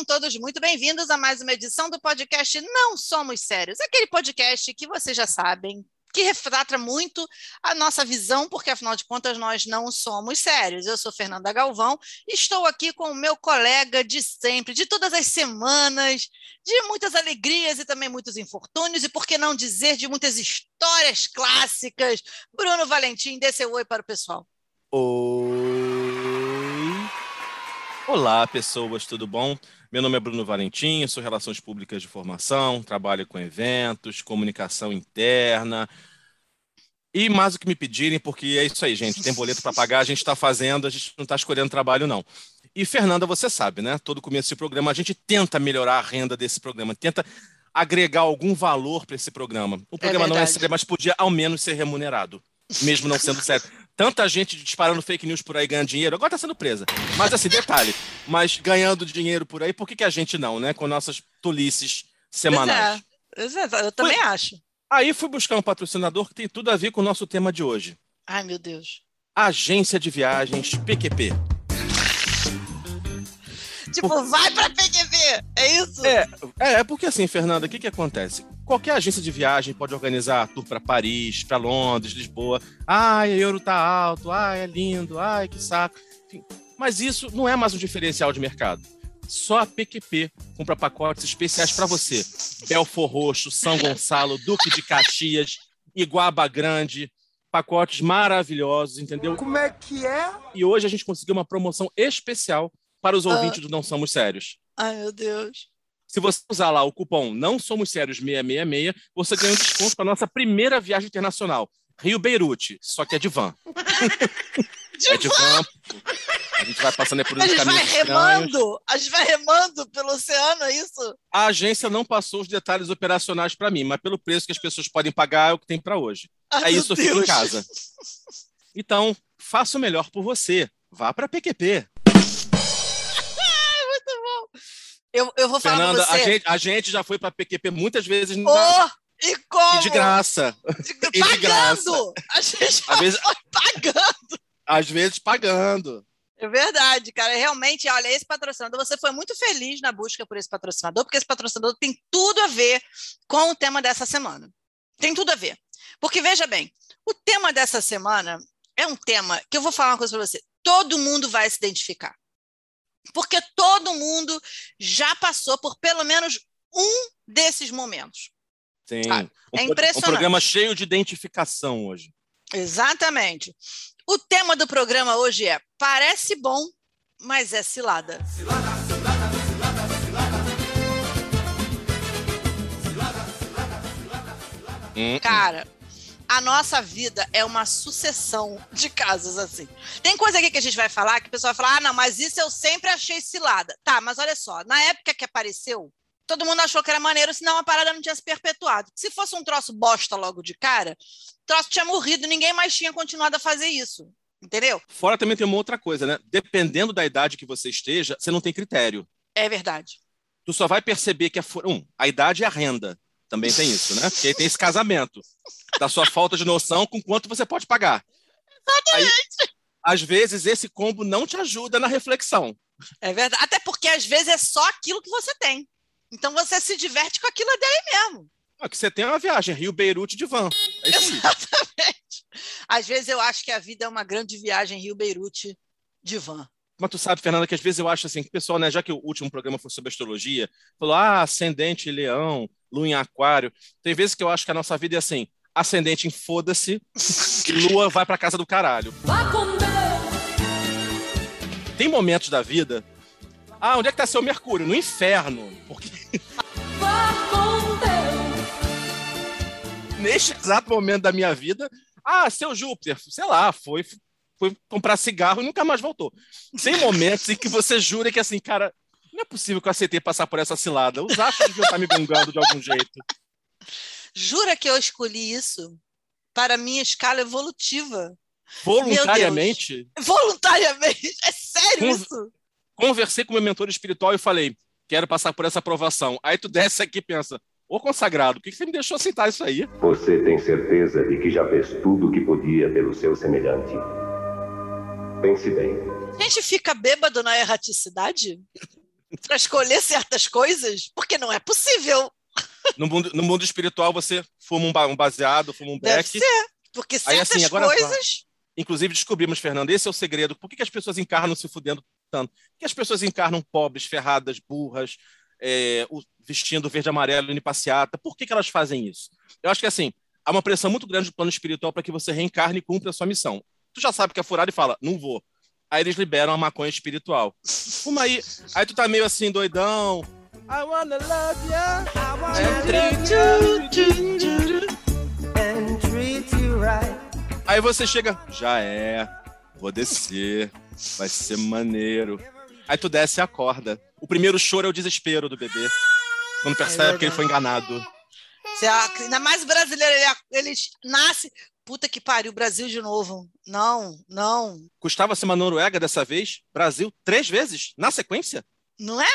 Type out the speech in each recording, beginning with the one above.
Sejam todos muito bem-vindos a mais uma edição do podcast Não Somos Sérios, aquele podcast que vocês já sabem, que retrata muito a nossa visão, porque afinal de contas nós não somos sérios. Eu sou Fernanda Galvão, estou aqui com o meu colega de sempre, de todas as semanas, de muitas alegrias e também muitos infortúnios, e por que não dizer de muitas histórias clássicas. Bruno Valentim, dê seu oi para o pessoal. Oi. Olá, pessoas, tudo bom? Meu nome é Bruno Valentim, sou Relações Públicas de Formação, trabalho com eventos, comunicação interna. E mais o que me pedirem, porque é isso aí, gente. Tem boleto para pagar, a gente está fazendo, a gente não está escolhendo trabalho, não. E, Fernanda, você sabe, né? Todo começo de programa, a gente tenta melhorar a renda desse programa, tenta agregar algum valor para esse programa. O programa é não é sério, mas podia ao menos ser remunerado, mesmo não sendo sério tanta gente disparando fake news por aí ganhando dinheiro, agora está sendo presa. Mas assim, detalhe, mas ganhando dinheiro por aí, por que, que a gente não, né? Com nossas tolices semanais. Pois é, eu também Foi... acho. Aí fui buscar um patrocinador que tem tudo a ver com o nosso tema de hoje. Ai, meu Deus. Agência de Viagens PQP. Tipo, Por... vai para PQP, é isso? É, é, é porque assim, Fernanda, o que, que acontece? Qualquer agência de viagem pode organizar tour para Paris, para Londres, Lisboa. Ai, o euro tá alto, ai, é lindo, ai, que saco. Enfim, mas isso não é mais um diferencial de mercado. Só a PQP compra pacotes especiais para você. Belfor Roxo, São Gonçalo, Duque de Caxias, Iguaba Grande, pacotes maravilhosos, entendeu? Como é que é? E hoje a gente conseguiu uma promoção especial para os ouvintes ah. do Não Somos Sérios. Ai, meu Deus. Se você usar lá o cupom Não Somos Sérios 666, você ganha um desconto para a nossa primeira viagem internacional. Rio Beirute, só que é de van. de é de van. A gente vai passando por uns A gente vai remando, a gente vai remando pelo oceano, é isso? A agência não passou os detalhes operacionais para mim, mas pelo preço que as pessoas podem pagar é o que tem para hoje. Ai, é isso, eu fico em casa. Então, faça o melhor por você. Vá para PQP. Eu, eu vou falar Fernanda, A gente, a gente já foi para PQP muitas vezes. Oh, na... E como? E de graça. De, e pagando! De graça. A gente Às vezes, pagando. Às vezes pagando. É verdade, cara. Realmente, olha, esse patrocinador, você foi muito feliz na busca por esse patrocinador, porque esse patrocinador tem tudo a ver com o tema dessa semana. Tem tudo a ver. Porque, veja bem, o tema dessa semana é um tema que eu vou falar uma coisa para você. Todo mundo vai se identificar porque todo mundo já passou por pelo menos um desses momentos. Sim. é impressionante. Um programa cheio de identificação hoje. Exatamente. O tema do programa hoje é Parece bom, mas é cilada. Cilada, cilada, cilada, cilada. Hum, hum. Cara, a nossa vida é uma sucessão de casos assim. Tem coisa aqui que a gente vai falar que o pessoal vai falar: ah, não, mas isso eu sempre achei cilada. Tá, mas olha só, na época que apareceu, todo mundo achou que era maneiro, senão a parada não tinha se perpetuado. Se fosse um troço bosta logo de cara, o troço tinha morrido, ninguém mais tinha continuado a fazer isso. Entendeu? Fora também tem uma outra coisa, né? Dependendo da idade que você esteja, você não tem critério. É verdade. Tu só vai perceber que a, um, a idade é a renda. Também tem isso, né? Porque aí tem esse casamento da sua falta de noção com quanto você pode pagar. Exatamente. Aí, às vezes, esse combo não te ajuda na reflexão. É verdade. Até porque, às vezes, é só aquilo que você tem. Então, você se diverte com aquilo dele mesmo. Ah, que você tem uma viagem, Rio Beirute de van. É Exatamente. Às vezes, eu acho que a vida é uma grande viagem Rio Beirute de van. Mas tu sabe, Fernanda, que às vezes eu acho assim, que o pessoal, né, já que o último programa foi sobre astrologia, falou, ah, ascendente leão, lua em aquário. Tem vezes que eu acho que a nossa vida é assim, ascendente em foda-se, lua vai pra casa do caralho. Tem momentos da vida. Ah, onde é que tá seu Mercúrio? No inferno. Porque. Neste exato momento da minha vida, ah, seu Júpiter, sei lá, foi, foi comprar cigarro e nunca mais voltou. Tem momentos em que você jura que assim, cara, não é possível que eu aceitei passar por essa cilada. Os astros deviam estar me gongando de algum jeito. Jura que eu escolhi isso para minha escala evolutiva? Voluntariamente? Voluntariamente? É sério Con isso? Conversei com meu mentor espiritual e falei: quero passar por essa aprovação. Aí tu desce aqui e pensa: Ô consagrado, por que você me deixou aceitar isso aí? Você tem certeza de que já fez tudo o que podia pelo seu semelhante? Pense bem. A gente fica bêbado na erraticidade? para escolher certas coisas, porque não é possível. No mundo, no mundo espiritual, você fuma um, baseado, fuma um Deve beck. Ser, porque certas Aí, assim, agora, coisas. Inclusive, descobrimos, Fernando, esse é o segredo. Por que, que as pessoas encarnam se fudendo tanto? Por que as pessoas encarnam pobres, ferradas, burras, é, vestindo verde amarelo e passeata? Por que, que elas fazem isso? Eu acho que assim, há uma pressão muito grande do plano espiritual para que você reencarne e cumpra a sua missão. Tu já sabe que é furado e fala, não vou. Aí eles liberam a maconha espiritual. Fuma aí. Aí tu tá meio assim, doidão. I wanna love ya. I wanna treat you. And treat you right. Aí você chega, já é. Vou descer. Vai ser maneiro. Aí tu desce e acorda. O primeiro choro é o desespero do bebê. Quando percebe é que ele foi enganado. Você, ainda mais brasileiro, ele, ele nasce puta que pariu, Brasil de novo. Não, não. Custava ser uma Noruega dessa vez? Brasil três vezes na sequência? Não é?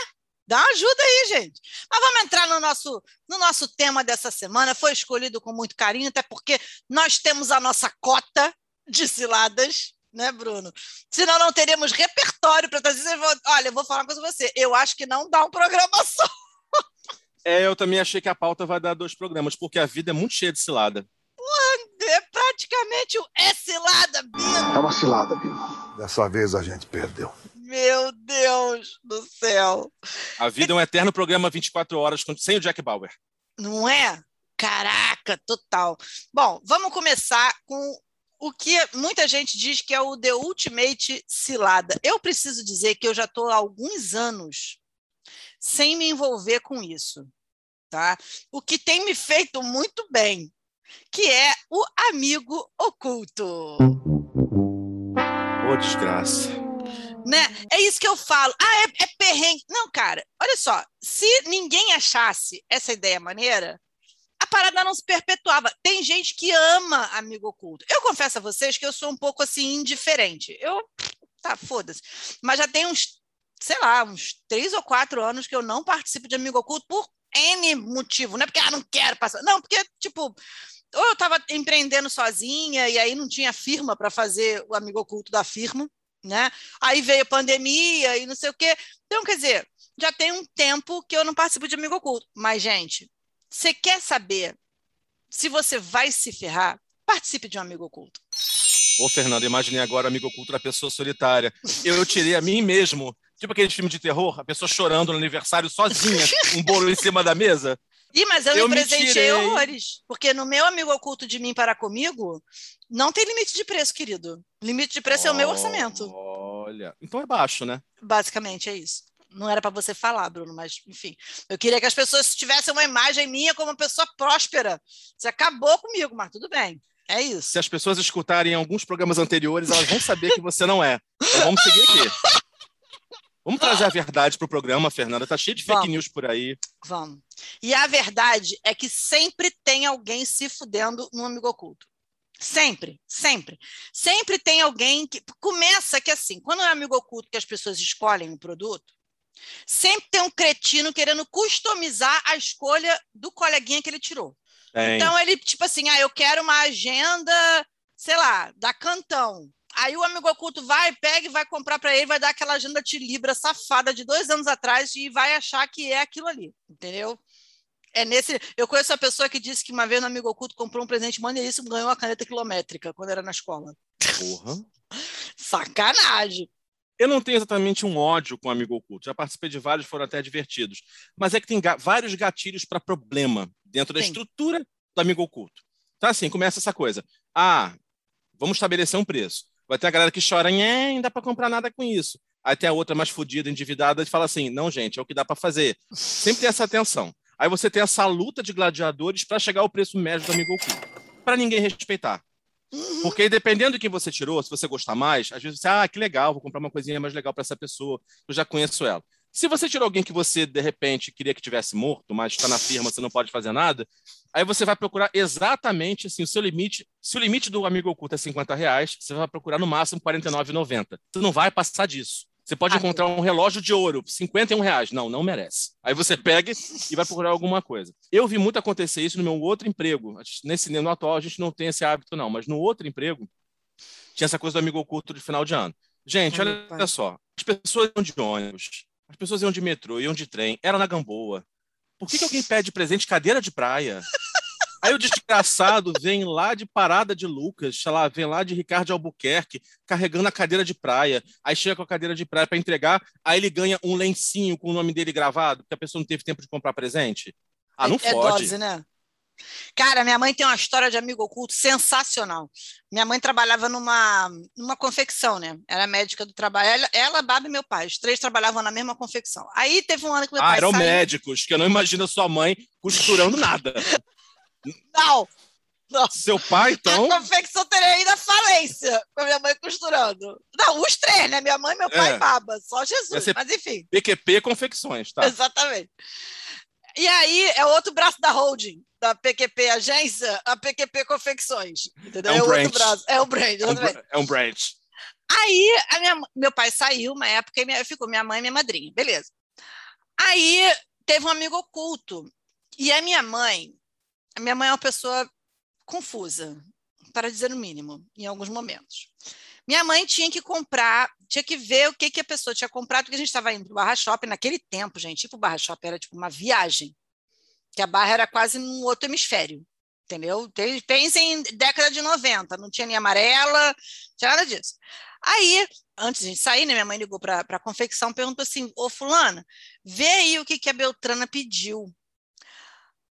Dá uma ajuda aí, gente. Mas vamos entrar no nosso, no nosso tema dessa semana. Foi escolhido com muito carinho, até porque nós temos a nossa cota de ciladas, né, Bruno? Senão não teremos repertório para trazer. Olha, eu vou falar uma coisa com você. Eu acho que não dá um programa só. É, eu também achei que a pauta vai dar dois programas, porque a vida é muito cheia de cilada é praticamente o é cilada, Bino. É uma cilada, Bino. Dessa vez a gente perdeu. Meu Deus do céu. A vida é um eterno programa 24 horas sem o Jack Bauer. Não é? Caraca, total. Bom, vamos começar com o que muita gente diz que é o The Ultimate Cilada. Eu preciso dizer que eu já estou há alguns anos sem me envolver com isso. Tá? O que tem me feito muito bem que é o amigo oculto. Ô, oh, desgraça. Né? É isso que eu falo. Ah, é, é perrengue. Não, cara, olha só. Se ninguém achasse essa ideia maneira, a parada não se perpetuava. Tem gente que ama amigo oculto. Eu confesso a vocês que eu sou um pouco assim indiferente. Eu, tá, foda-se. Mas já tem uns, sei lá, uns três ou quatro anos que eu não participo de amigo oculto por N motivo. Não é porque, ah, não quero passar. Não, porque, tipo, ou eu estava empreendendo sozinha e aí não tinha firma para fazer o amigo oculto da firma, né? Aí veio a pandemia e não sei o quê. Então, quer dizer, já tem um tempo que eu não participo de amigo oculto. Mas, gente, você quer saber se você vai se ferrar? Participe de um amigo oculto. Ô, Fernando, imaginei agora amigo oculto da pessoa solitária. Eu tirei a mim mesmo. Tipo aquele filme de terror, a pessoa chorando no aniversário sozinha, um bolo em cima da mesa. Ih, mas eu, eu me presenteei horrores. Porque no meu amigo oculto de mim para comigo, não tem limite de preço, querido. Limite de preço é o meu orçamento. Olha, então é baixo, né? Basicamente é isso. Não era para você falar, Bruno, mas enfim. Eu queria que as pessoas tivessem uma imagem minha como uma pessoa próspera. Você acabou comigo, mas tudo bem. É isso. Se as pessoas escutarem alguns programas anteriores, elas vão saber que você não é. Então vamos seguir aqui. Vamos trazer a verdade para o programa, Fernanda. Tá cheio de fake Vamos. news por aí. Vamos. E a verdade é que sempre tem alguém se fudendo no amigo oculto. Sempre, sempre. Sempre tem alguém que. Começa que assim, quando é amigo oculto que as pessoas escolhem um produto, sempre tem um cretino querendo customizar a escolha do coleguinha que ele tirou. Tem. Então ele, tipo assim, ah, eu quero uma agenda, sei lá, da Cantão. Aí o amigo oculto vai, pega e vai comprar para ele, vai dar aquela agenda de Libra safada de dois anos atrás e vai achar que é aquilo ali, entendeu? É nesse. Eu conheço uma pessoa que disse que uma vez no amigo oculto comprou um presente maneiríssimo, ganhou uma caneta quilométrica quando era na escola. Porra. Sacanagem. Eu não tenho exatamente um ódio com o amigo oculto. Já participei de vários, foram até divertidos. Mas é que tem ga vários gatilhos para problema dentro da Sim. estrutura do amigo oculto. Então, assim, começa essa coisa. Ah, vamos estabelecer um preço. Vai ter a galera que chora, é, não dá para comprar nada com isso. Aí tem a outra mais fodida, endividada, e fala assim: não, gente, é o que dá para fazer. Sempre tem essa tensão. Aí você tem essa luta de gladiadores para chegar ao preço médio do amigo. Para ninguém respeitar. Uhum. Porque dependendo de quem você tirou, se você gostar mais, às vezes você, ah, que legal, vou comprar uma coisinha mais legal para essa pessoa, eu já conheço ela. Se você tirou alguém que você, de repente, queria que tivesse morto, mas está na firma, você não pode fazer nada, aí você vai procurar exatamente assim, o seu limite. Se o limite do amigo oculto é 50 reais, você vai procurar no máximo R$ 49,90. Você não vai passar disso. Você pode ah, encontrar um relógio de ouro, 51 reais. Não, não merece. Aí você pega e vai procurar alguma coisa. Eu vi muito acontecer isso no meu outro emprego. Nesse no atual a gente não tem esse hábito, não, mas no outro emprego tinha essa coisa do amigo oculto de final de ano. Gente, olha, olha só. As pessoas de ônibus, As pessoas iam de metrô, iam de trem, era na Gamboa. Por que, que alguém pede presente cadeira de praia? Aí o desgraçado vem lá de Parada de Lucas, sei lá, vem lá de Ricardo Albuquerque, carregando a cadeira de praia. Aí chega com a cadeira de praia para entregar, aí ele ganha um lencinho com o nome dele gravado, porque a pessoa não teve tempo de comprar presente. Ah, não é, fode. É dose, né? Cara, minha mãe tem uma história de amigo oculto sensacional. Minha mãe trabalhava numa, numa confecção, né? Era médica do trabalho. Ela, ela Baba e meu pai, os três trabalhavam na mesma confecção. Aí teve um ano que meu ah, pai eram saiu... médicos, que eu não imagino sua mãe costurando nada. Não, não. Seu pai, então? A confecção teria ido à falência com a minha mãe costurando. Não, os três, né? Minha mãe, meu pai É. e Baba. Só Jesus, mas enfim. PQP Confecções, tá? Exatamente. E aí é outro braço da holding, da PQP Agência, a PQP Confecções. Entendeu? É um outro branch. braço. É o brand, É um, br- é um branch. Aí minha- meu pai saiu uma época e minha, ficou minha mãe e minha madrinha. Beleza. Aí teve um amigo oculto. E a minha mãe, a minha mãe é uma pessoa confusa, para dizer o mínimo, em alguns momentos. Minha mãe tinha que comprar, tinha que ver o que, que a pessoa tinha comprado, porque a gente estava indo para o Barra Shopping naquele tempo, gente. Tipo, o Barra Shopping era tipo uma viagem, que a Barra era quase num outro hemisfério, entendeu? Pensem em década de 90, não tinha nem amarela, não tinha nada disso. Aí, antes de a gente sair, né, minha mãe ligou para a confecção, perguntou assim: Ô, Fulana, vê aí o que, que a Beltrana pediu.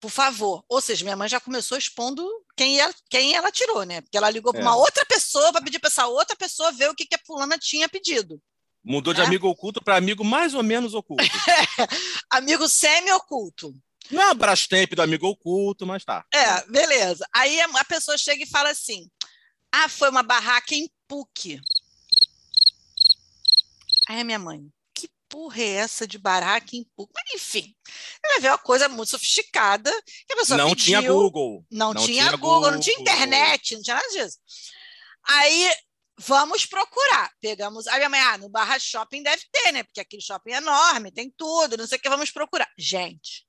Por favor. Ou seja, minha mãe já começou expondo quem ela, quem ela tirou, né? Porque ela ligou para É. uma outra pessoa para pedir para essa outra pessoa ver o que, que a fulana tinha pedido. Mudou de É. amigo oculto para amigo mais ou menos oculto. Amigo semi-oculto. Não é a Brastemp do amigo oculto, mas tá. É, beleza. Aí a, pessoa chega e fala assim: Ah, foi uma barraca em PUC. Aí a minha mãe, que porra é essa de barraca em PUC? Mas enfim, ela vê uma coisa muito sofisticada que a pessoa Não pediu, tinha Google. Não, Não tinha, tinha Google, não tinha Google. internet, não tinha nada disso. Aí vamos procurar. Pegamos. Aí minha mãe, ah, no Barra Shopping deve ter, né? Porque aquele shopping é enorme, tem tudo, não sei o que, vamos procurar. Gente,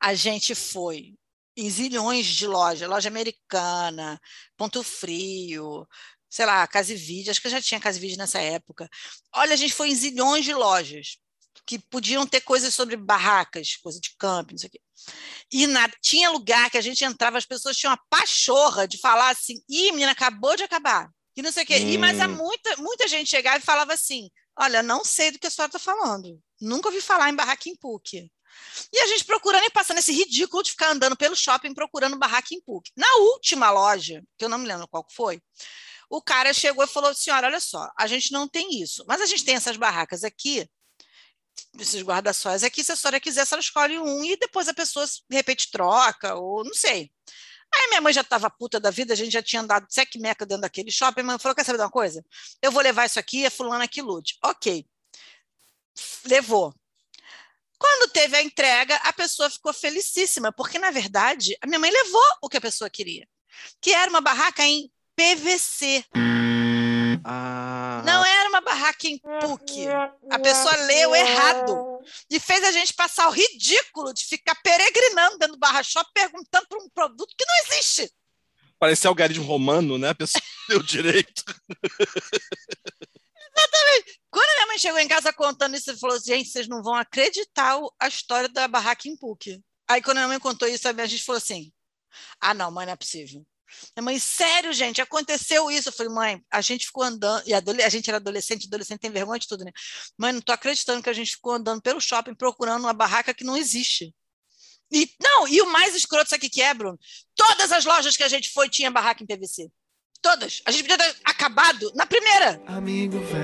a gente foi em zilhões de lojas, loja americana, Ponto Frio, sei lá, Casa e Vídeo, acho que eu já tinha Casa e Vídeo nessa época. Olha, a gente foi em zilhões de lojas que podiam ter coisas sobre barracas, coisa de camping, não sei o quê. E nada, tinha lugar que a gente entrava, as pessoas tinham uma pachorra de falar assim, ih, menina, acabou de acabar. E não sei o quê. E, mas a Hum. muita, muita gente chegava e falava assim, olha, não sei do que a senhora está falando. Nunca ouvi falar em barraca em PUC. E a gente procurando e passando esse ridículo de ficar andando pelo shopping procurando barraca em PUC. Na última loja, que eu não me lembro qual foi, o cara chegou e falou: senhora, olha só, a gente não tem isso, mas a gente tem essas barracas aqui, esses guarda-sóis aqui, se a senhora quiser, a senhora escolhe um e depois a pessoa, de repente, troca, ou não sei. Aí minha mãe já estava puta da vida, a gente já tinha andado sec-meca dentro daquele shopping, mãe falou, quer saber de uma coisa? Eu vou levar isso aqui, é fulana que lute. Ok. Levou. Quando teve a entrega, a pessoa ficou felicíssima, porque, na verdade, a minha mãe levou o que a pessoa queria, que era uma barraca em PVC. Ah, Não era uma barraca em PUC. A pessoa leu errado e fez a gente passar o ridículo de ficar peregrinando dentro do barra shop perguntando por um produto que não existe. Parecia algarismo romano, né? A pessoa deu direito. Quando a minha mãe chegou em casa contando isso, ela falou: gente, vocês não vão acreditar a história da barraca em PUC. Aí, quando a minha mãe contou isso, a gente falou assim: ah, não, mãe, não é possível. Minha mãe, sério, gente, aconteceu isso. Eu falei, mãe, a gente ficou andando, e a gente era adolescente, adolescente tem vergonha de tudo, né? Mãe, não tô acreditando que a gente ficou andando pelo shopping procurando uma barraca que não existe. E, não, e o mais escroto, sabe o que é, Bruno? Todas as lojas que a gente foi tinha barraca em PVC. Todas. A gente podia ter acabado na primeira. Amigo velho,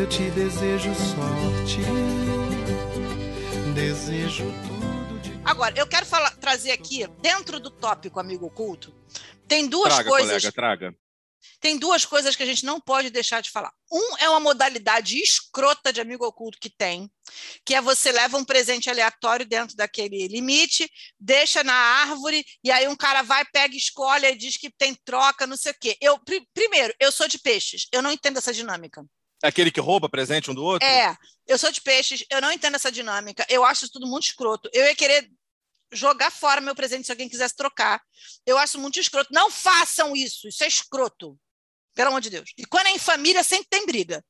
eu te desejo sorte. Desejo tudo de Agora, eu quero falar, trazer aqui, dentro do tópico amigo oculto, tem duas Traga, coisas. colega, traga. Tem duas coisas que a gente não pode deixar de falar. Um é uma modalidade escrota de amigo oculto que tem, que é você leva um presente aleatório dentro daquele limite, deixa na árvore, e aí um cara vai, pega, escolhe e diz que tem troca, não sei o quê. Eu, pri- primeiro, eu sou de peixes, eu não entendo essa dinâmica. É aquele que rouba presente um do outro? É, eu sou de peixes, eu não entendo essa dinâmica, eu acho isso tudo muito escroto. Eu ia querer jogar fora meu presente se alguém quisesse trocar. Eu acho muito escroto. Não façam isso, isso é escroto. Pelo amor de Deus. E quando é em família, sempre tem briga.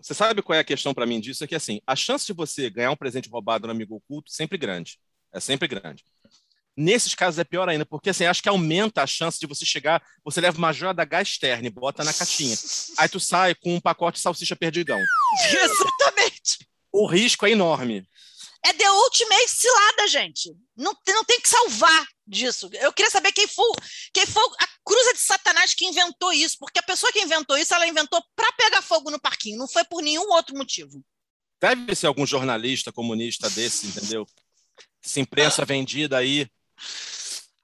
você sabe qual é a questão para mim disso? É que assim, a chance de você ganhar um presente roubado no amigo oculto é sempre grande. É sempre grande. Nesses casos é pior ainda, porque assim, acho que aumenta a chance de você chegar, você leva uma joia da externa e bota na caixinha. Aí tu sai com um pacote de salsicha perdigão. Exatamente. O risco é enorme. É The Ultimate cilada, gente. Não, não tem que salvar disso. Eu queria saber quem foi, quem foi a cruza de Satanás que inventou isso, porque a pessoa que inventou isso, ela inventou para pegar fogo no parquinho, não foi por nenhum outro motivo. Deve ser algum jornalista comunista desse, entendeu? Essa imprensa vendida aí.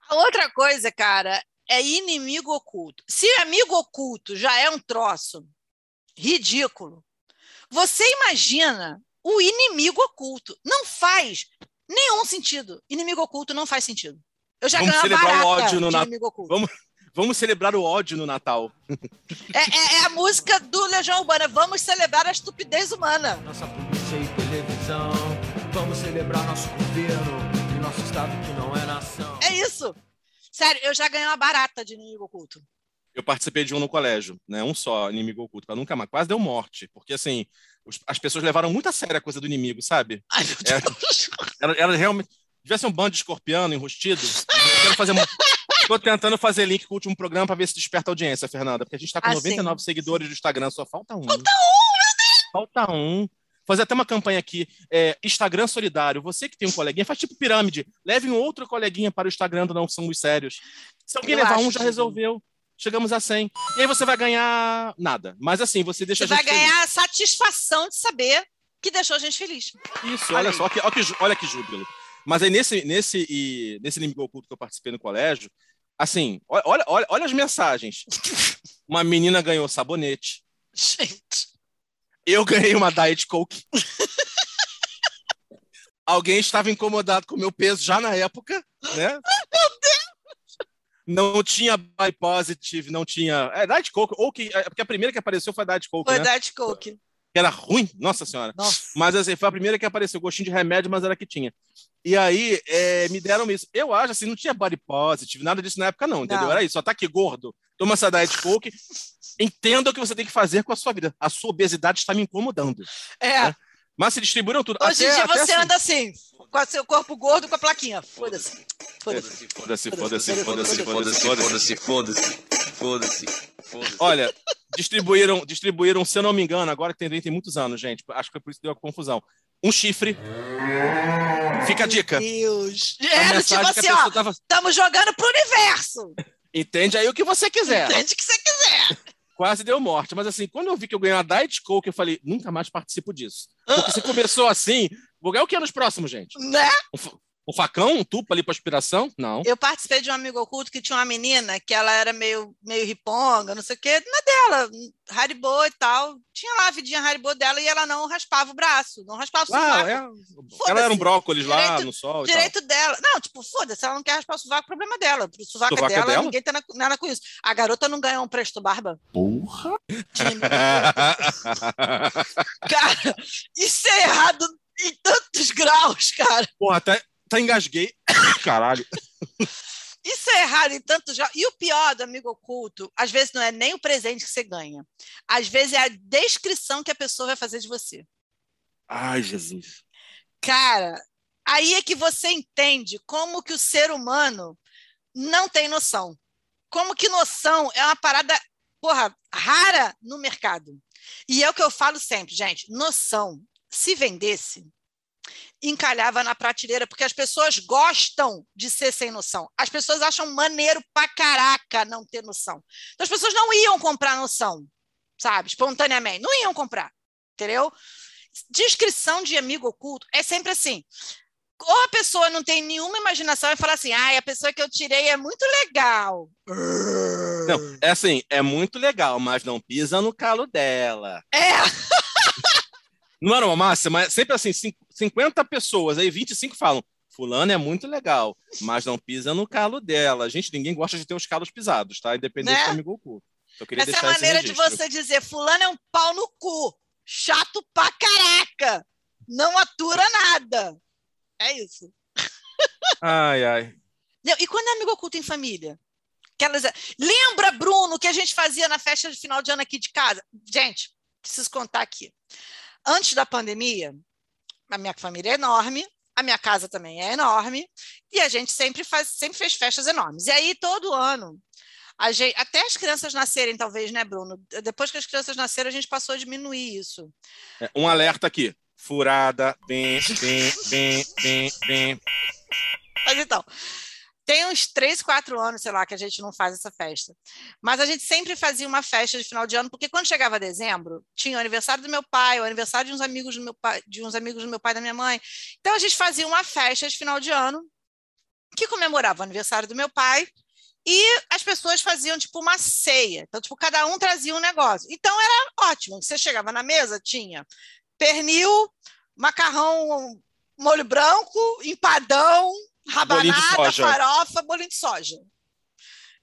A outra coisa, cara, é inimigo oculto. Se amigo oculto já é um troço ridículo, você imagina o inimigo oculto. Não faz nenhum sentido. Inimigo oculto não faz sentido. Eu já Vamos ganhei uma celebrar o barata ódio no de Natal. inimigo oculto. Vamos, vamos celebrar o ódio no Natal. É, é- é a música do Legião Urbana. Vamos celebrar a estupidez humana. Nossa polícia e televisão. Vamos celebrar nosso governo e nosso estado que não é nação. É isso. Sério, eu já ganhei uma barata de inimigo oculto. Eu participei de um no colégio, né? Um só, inimigo oculto, para nunca mais. Quase deu morte, porque assim, as pessoas levaram muito a sério a coisa do inimigo, sabe? Ai, meu. Deus. Ela, ela realmente. Tivesse um bando de escorpiano enrustido. Fazer. Tô tentando fazer link com o último programa para ver se desperta audiência, Fernanda. Porque a gente tá com Ah, 99 sim. seguidores do Instagram, só falta um. Falta um, meu Deus! Falta um. Fazer até uma campanha aqui. é, Instagram solidário. Você que tem um coleguinha, faz tipo pirâmide. Leve um outro coleguinha para o Instagram do Não Somos Sérios. Se alguém Eu levar um, já resolveu. Chegamos a 100. E aí você vai ganhar nada. Mas assim, você deixa Você a vai gente feliz. ganhar a satisfação de saber que deixou a gente feliz. Isso, Olha olha, só, olha, que, olha que júbilo. Mas aí nesse, nesse, e, nesse inimigo oculto que eu participei no colégio, assim, olha, olha, olha, as mensagens. Uma menina ganhou sabonete, Gente. eu ganhei uma Diet Coke. Alguém estava incomodado com o meu peso já na época, né? Não tinha Buy Positive, não tinha. É Diet Coke, ou que. é, Porque a primeira que apareceu foi a Diet Coke, Foi né? Diet Coke. Que era ruim, nossa senhora. Nossa. Mas assim, foi a primeira que apareceu, gostinho de remédio, mas era que tinha. E aí, é, me deram isso. Eu acho assim, não tinha body positive, nada disso na época, não, entendeu? Não. Era isso, só tá aqui gordo, toma essa diet coke, entenda o que você tem que fazer com a sua vida. A sua obesidade está me incomodando. É. É. Mas se distribuíram tudo. Hoje em Até- dia até você assim- anda assim, com o seu corpo gordo com a plaquinha. Foda-se. Foda-se. Foda-se, foda-se, foda-se, foda-se, foda-se. foda-se, foda-se. Olha, distribuíram, distribuíram, se eu não me engano, agora que tem, tem muitos anos, gente. Acho que foi por isso que deu a confusão. Um chifre. Fica a dica. Meu Deus. A É, tipo assim, ó, tava. estamos jogando pro universo. Entende aí o que você quiser. Entende o que você quiser. quase deu morte. Mas assim, quando eu vi que eu ganhei uma Diet Coke, eu falei, nunca mais participo disso. Porque se começou assim, vou ganhar o que nos próximos, gente? Né? Um facão, um tubo ali para aspiração? Não. Eu participei de um amigo oculto que tinha uma menina que ela era meio, meio riponga, não sei o quê, na dela, Haribo e tal. Tinha lá a vidinha Haribo dela e ela não raspava o braço, não raspava o Ah, é. Ela era um brócolis lá Direito- no sol. Direito dela. Não, tipo, foda-se, ela não quer raspar o sovaco, problema dela. O sovaco, Sovaco é é dela, dela? ninguém tem na- nada com isso. A garota não ganhou um presto barba. Porra! Cara, isso é errado em tantos graus, cara. Porra, até, até engasguei. Caralho. Isso é errado em tantos graus. E o pior do amigo oculto, às vezes não é nem o presente que você ganha. Às vezes é a descrição que a pessoa vai fazer de você. Ai, Jesus. Cara, aí é que você entende como que o ser humano não tem noção. Como que noção é uma parada, porra, rara no mercado. E é o que eu falo sempre, gente, noção, se vendesse, encalhava na prateleira, porque as pessoas gostam de ser sem noção. As pessoas acham maneiro pra caraca não ter noção. Então as pessoas não iam comprar noção, sabe? Espontaneamente, não iam comprar, entendeu? Descrição de amigo oculto é sempre assim. Ou a pessoa não tem nenhuma imaginação e fala assim: ah, a pessoa que eu tirei é muito legal. Não, é assim, é muito legal, mas não pisa no calo dela. É, Não era uma massa, mas sempre assim, cin- 50 pessoas, aí 25 falam. Fulano é muito legal, mas não pisa no calo dela. Gente, ninguém gosta de ter os calos pisados, tá? Independente Né? do amigo oculto. Eu queria essa é a maneira de você dizer: Fulano é um pau no cu, chato pra caraca, não atura nada. É isso. Ai, ai. Não, E quando é amigo oculto em família? Aquelas... Lembra, Bruno, que a gente fazia na festa de final de ano aqui de casa? Gente, preciso contar aqui. Antes da pandemia, a minha família é enorme, a minha casa também é enorme, e a gente sempre, faz, sempre fez festas enormes. E aí, todo ano, Gente, até as crianças nascerem, talvez, né, Bruno? Depois que as crianças nasceram, a gente passou a diminuir isso. É, um alerta aqui. Furada, bem, bem, bem, bem, bem. Mas então, tem uns três, quatro anos, sei lá, que a gente não faz essa festa. Mas a gente sempre fazia uma festa de final de ano, porque quando chegava dezembro, tinha o aniversário do meu pai, o aniversário de uns amigos do meu pai, de uns amigos do meu pai e da minha mãe. Então a gente fazia uma festa de final de ano que comemorava o aniversário do meu pai e as pessoas faziam tipo uma ceia. Então, tipo, cada um trazia um negócio. Então era ótimo. Você chegava na mesa, tinha pernil, macarrão, molho branco, empadão, rabanada, farofa, bolinho de soja.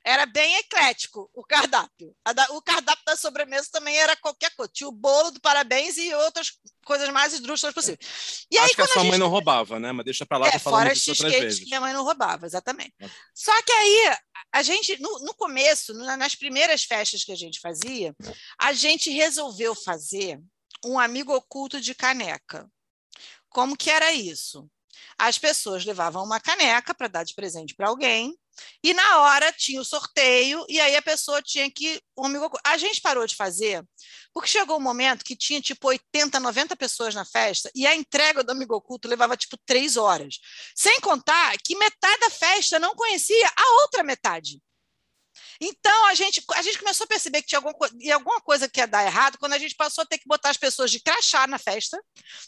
Era bem eclético o cardápio. O cardápio da sobremesa também era qualquer coisa. Tinha o bolo do parabéns e outras coisas mais esdrúxulas possíveis. E Acho aí, que a sua a gente... mãe não roubava, né? Mas deixa para lá, é, tô falando fora disso outras vezes. que minha mãe não roubava, exatamente. Só que aí, a gente, no, no começo, nas primeiras festas que a gente fazia, a gente resolveu fazer um amigo oculto de caneca. Como que era isso? As pessoas levavam uma caneca para dar de presente para alguém, e na hora tinha o sorteio, e aí a pessoa tinha que. A gente parou de fazer, porque chegou um momento que tinha tipo 80, 90 pessoas na festa, e a entrega do amigo oculto levava tipo três horas. Sem contar que metade da festa não conhecia a outra metade. Então, a gente, a gente começou a perceber que tinha alguma, alguma coisa que ia dar errado quando a gente passou a ter que botar as pessoas de crachá na festa,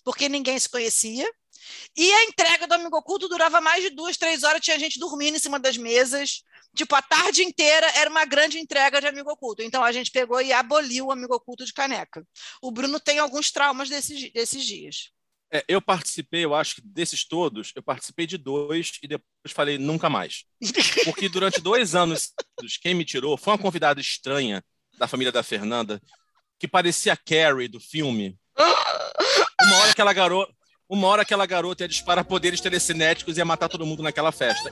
porque ninguém se conhecia. E a entrega do Amigo Oculto durava mais de duas, três horas, tinha gente dormindo em cima das mesas. Tipo, a tarde inteira era uma grande entrega de Amigo Oculto. Então, a gente pegou e aboliu o Amigo Oculto de caneca. O Bruno tem alguns traumas desses, desses dias. É, eu participei, eu acho que desses todos, eu participei de dois e depois falei nunca mais. Porque durante dois anos, quem me tirou foi uma convidada estranha da família da Fernanda, que parecia a Carrie do filme. Uma hora aquela garota, uma hora aquela garota ia disparar poderes telecinéticos e ia matar todo mundo naquela festa.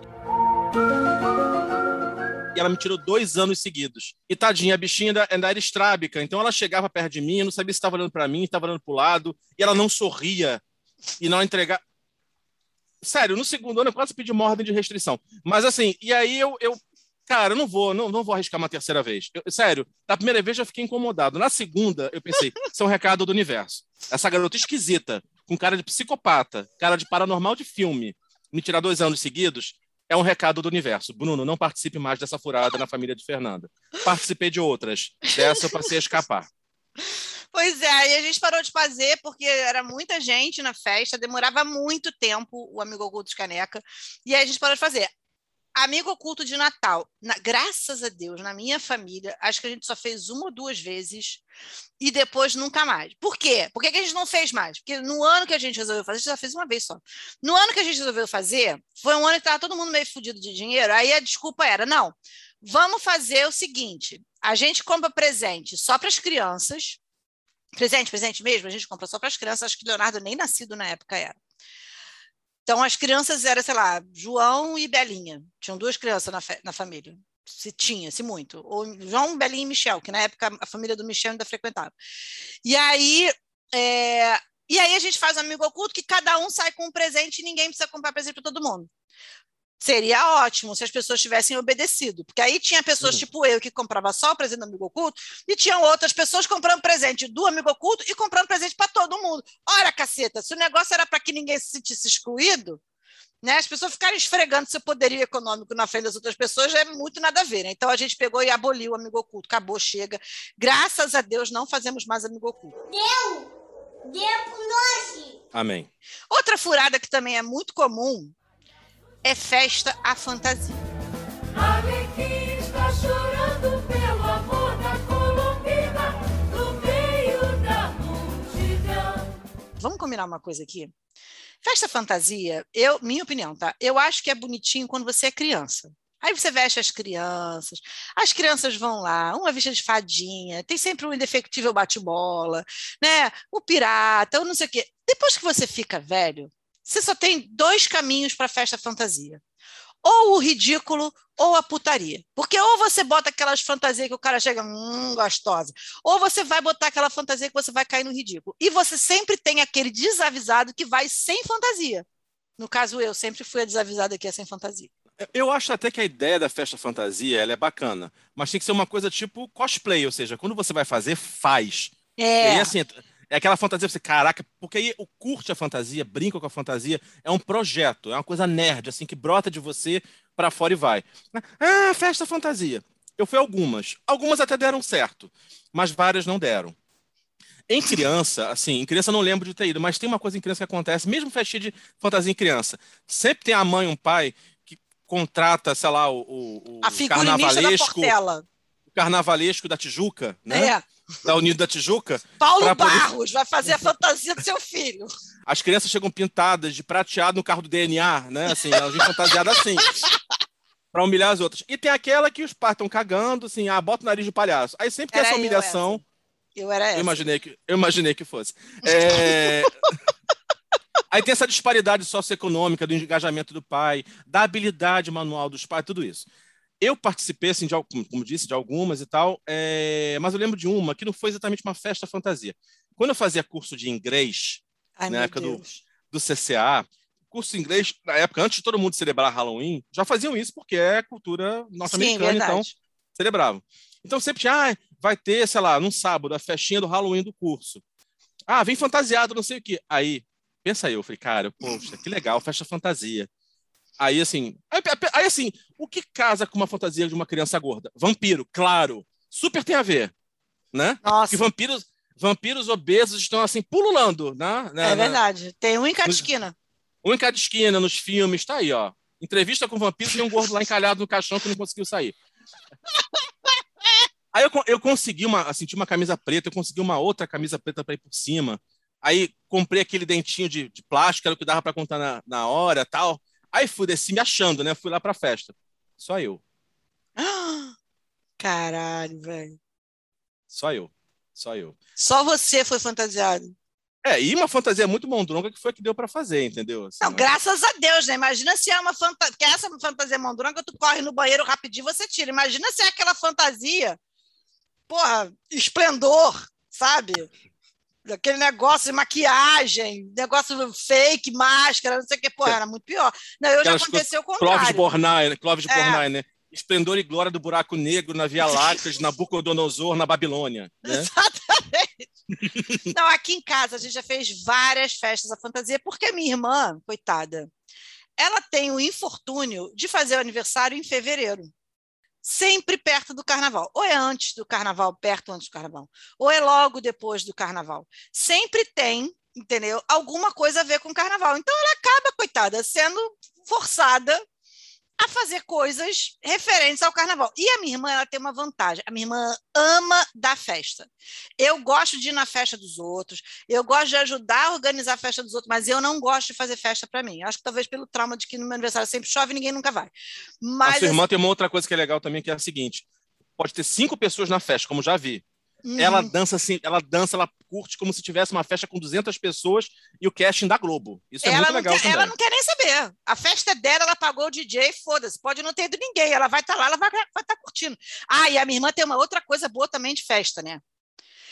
E ela me tirou dois anos seguidos. E tadinha, a bichinha ainda, ainda era estrábica. Então ela chegava perto de mim, eu não sabia se estava olhando para mim, estava olhando para o lado, e ela não sorria e não entregar. Sério, no segundo ano eu quase pedi uma ordem de restrição. Mas assim, e aí eu, eu cara, eu não vou, não, não vou arriscar uma terceira vez. Eu, sério, na primeira vez eu fiquei incomodado. Na segunda, eu pensei, isso é um recado do universo. Essa garota esquisita, com cara de psicopata, cara de paranormal de filme, me tirar dois anos seguidos, é um recado do universo. Bruno, não participe mais dessa furada na família de Fernanda. Participei de outras. Dessa eu passei a escapar. Pois é, e a gente parou de fazer porque era muita gente na festa, demorava muito tempo o Amigo Oculto de Caneca, e aí a gente parou de fazer. Amigo Oculto de Natal, na, graças a Deus, na minha família, acho que a gente só fez uma ou duas vezes e depois nunca mais. Por quê? Por que, que a gente não fez mais? Porque no ano que a gente resolveu fazer, a gente só fez uma vez só. No ano que a gente resolveu fazer, foi um ano que estava todo mundo meio fodido de dinheiro, aí a desculpa era, não, vamos fazer o seguinte, a gente compra presente só para as crianças, Presente, presente mesmo, a gente compra só para as crianças, acho que Leonardo nem nascido na época era. Então, as crianças eram, sei lá, João e Belinha. Tinham duas crianças na, na família. Se tinha, se muito. Ou João, Belinha e Michel, que na época a família do Michel ainda frequentava. E aí, é, e aí a gente faz um amigo oculto que cada um sai com um presente e ninguém precisa comprar presente para todo mundo. Seria ótimo se as pessoas tivessem obedecido, porque aí tinha pessoas uhum. tipo eu que comprava só o presente do amigo oculto e tinham outras pessoas comprando presente do amigo oculto e comprando presente para todo mundo. Ora, caceta, se o negócio era para que ninguém se sentisse excluído, né, as pessoas ficarem esfregando seu poderio econômico na frente das outras pessoas já é muito nada a ver. Né? Então a gente pegou e aboliu o amigo oculto. Acabou, chega. Graças a Deus não fazemos mais amigo oculto. Deu! Deu por nós! Amém. Outra furada que também é muito comum é festa à fantasia. Está chorando pelo amor da Colombina no meio da multidão. Vamos combinar uma coisa aqui? Festa fantasia, eu, minha opinião, tá? Eu acho que é bonitinho quando você é criança. Aí você veste as crianças, as crianças vão lá, uma vista de fadinha, tem sempre um indefectível bate-bola, né? O pirata, ou não sei o quê. Depois que você fica velho, você só tem dois caminhos para festa fantasia. ou o ridículo ou a putaria. Porque ou você bota aquelas fantasias que o cara chega, hum, gostosa, ou você vai botar aquela fantasia que você vai cair no ridículo. E você sempre tem aquele desavisado que vai sem fantasia. No caso, eu sempre fui a desavisada que é sem fantasia. Eu acho até que a ideia da festa fantasia ela é bacana, mas tem que ser uma coisa tipo cosplay, ou seja, quando você vai fazer, faz. E É, aí, assim, é aquela fantasia, você, caraca, porque aí o curte a fantasia, brinca com a fantasia, é um projeto, é uma coisa nerd, assim, que brota de você pra fora e vai. Ah, festa fantasia. Eu fui algumas. Algumas até deram certo, mas várias não deram. Em criança, assim, em criança eu não lembro de ter ido, mas tem uma coisa em criança que acontece, mesmo festinha de fantasia em criança. Sempre tem a mãe, um pai, que contrata, sei lá, o, o, o a da carnavalesco, Portela. o carnavalesco da Tijuca, né? É. Da Unido da Tijuca. Paulo poder- Barros vai fazer a fantasia do seu filho. As crianças chegam pintadas de prateado no carro do DNA, né? Assim, elas vêm fantasiadas assim. Pra humilhar as outras. E tem aquela que os pais estão cagando, assim, ah, bota o nariz de palhaço. Aí sempre tem essa humilhação. Eu era essa. Eu imaginei que, eu imaginei que fosse. É, Aí tem essa disparidade socioeconômica do engajamento do pai, da habilidade manual dos pais, tudo isso. Eu participei, assim, de, como disse, de algumas e tal, é, mas eu lembro de uma que não foi exatamente uma festa fantasia. Quando eu fazia curso de inglês Ai, na época do- do CCA, curso de inglês, na época, antes de todo mundo celebrar Halloween, já faziam isso porque é cultura norte-americana, então celebravam. Então sempre tinha, ah, vai ter, sei lá, num sábado, a festinha do Halloween do curso. Ah, vem fantasiado, não sei o quê. Aí, pensa aí, eu falei, cara, poxa, que legal, festa fantasia. Aí, assim, aí, aí, assim, o que casa com uma fantasia de uma criança gorda? Vampiro, claro, super tem a ver, né? Nossa, Porque vampiros, vampiros obesos estão, assim, pululando, né? Na- é na- verdade. Tem um em cada esquina. um em cada esquina, nos filmes, tá aí, ó. Entrevista com vampiro, tem um gordo lá encalhado no caixão que não conseguiu sair. Aí eu, eu consegui uma, assim, uma camisa preta, eu consegui uma outra camisa preta para ir por cima. Aí comprei aquele dentinho de, de plástico, era o que dava para contar na, na hora tal. Aí fui, desci me achando, né? Fui lá pra festa. Só eu. Caralho, velho. Só eu. Só eu. Só você foi fantasiado. É, e uma fantasia muito mondronga que foi a que deu para fazer, entendeu? Assim, Não, né? graças a Deus, né? Imagina se é uma fantasia. Porque essa fantasia mondronga, tu corre no banheiro rapidinho você tira. Imagina se é aquela fantasia, porra, esplendor, sabe? Aquele negócio de maquiagem, negócio fake, máscara, não sei o que, porra, era muito pior. Não, eu já aconteceu o Clóvis. Bornai? Clóvis É. Bornai, né? Esplendor e glória do buraco negro na Via Láctea de Nabucodonosor, na Babilônia. Né? Exatamente. Não, aqui em casa a gente já fez várias festas à fantasia, porque a minha irmã, coitada, ela tem o infortúnio de fazer o aniversário em fevereiro. Sempre perto do carnaval. Ou é antes do carnaval, perto antes do carnaval, ou é logo depois do carnaval. Sempre tem, entendeu? Alguma coisa a ver com o carnaval. Então ela acaba, coitada, sendo forçada a fazer coisas referentes ao carnaval. E a minha irmã, ela tem uma vantagem. A minha irmã ama dar festa. Eu gosto de ir na festa dos outros, eu gosto de ajudar a organizar a festa dos outros, mas eu não gosto de fazer festa para mim. Acho que talvez pelo trauma de que no meu aniversário sempre chove e ninguém nunca vai. A Mas sua irmã tem uma outra coisa que é legal também, que é a seguinte: pode ter cinco pessoas na festa, como já vi. assim, Ela uhum. dança assim, ela dança, ela curte como se tivesse uma festa com 200 pessoas e o casting da Globo. Isso é ela, muito legal quer, ela não quer nem saber. A festa é dela, ela pagou o DJ, foda-se. Pode não ter ido ninguém. Ela vai estar lá, ela vai estar curtindo. Ah, e a minha irmã tem uma outra coisa boa também de festa, né?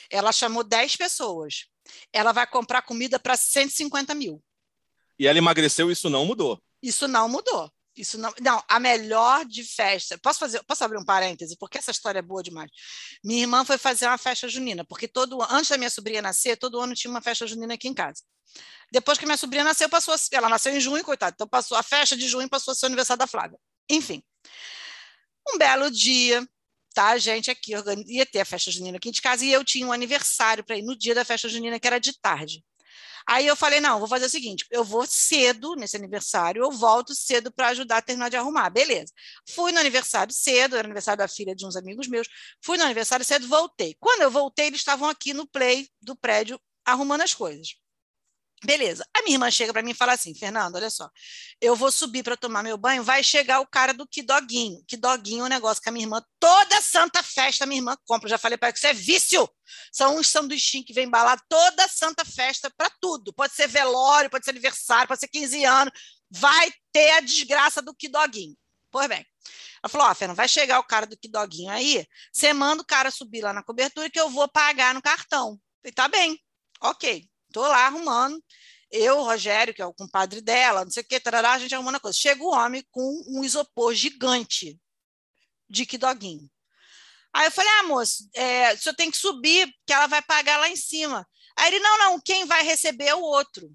Ela chamou 10 pessoas. Ela vai comprar comida para 150 mil. E ela emagreceu isso não mudou. Isso não mudou. Isso não, não, a melhor de festa. Posso fazer, posso abrir um parêntese, porque essa história é boa demais. Minha irmã foi fazer uma festa junina, porque todo antes da minha sobrinha nascer, todo ano tinha uma festa junina aqui em casa. Depois que minha sobrinha nasceu, passou, ela nasceu em junho, coitada. Então passou a festa de junho, passou a ser o aniversário da Flávia. Enfim. Um belo dia, tá? A gente aqui organi- ia ter a festa junina aqui de casa e eu tinha um aniversário para ir no dia da festa junina, que era de tarde. Aí eu falei: não, vou fazer o seguinte: eu vou cedo nesse aniversário, eu volto cedo para ajudar a terminar de arrumar. Beleza. Fui no aniversário cedo, era aniversário da filha de uns amigos meus. Fui no aniversário cedo, voltei. Quando eu voltei, eles estavam aqui no play do prédio arrumando as coisas. Beleza. A minha irmã chega para mim e fala assim: Fernando, olha só, eu vou subir para tomar meu banho, vai chegar o cara do que doguinho. Que doguinho é um negócio que a minha irmã, toda santa festa, minha irmã compra. Já falei para ela que isso é vício. São uns sanduichinhos que vem embalar toda santa festa para tudo. Pode ser velório, pode ser aniversário, pode ser 15 anos. vai ter a desgraça do Kidoguinho. Pois bem. Ela falou: Ó, Fernanda, vai chegar o cara do Kidoguinho aí, você manda o cara subir lá na cobertura que eu vou pagar no cartão. Falei, tá bem, ok. Tô lá arrumando. Eu, Rogério, que é o compadre dela, não sei o que, tarará, a gente arrumando a coisa. Chega o homem com um isopor gigante de Kidoguinho. Aí eu falei, ah, moço, é, o senhor tem que subir, que ela vai pagar lá em cima. Aí ele, não, não, quem vai receber é o outro.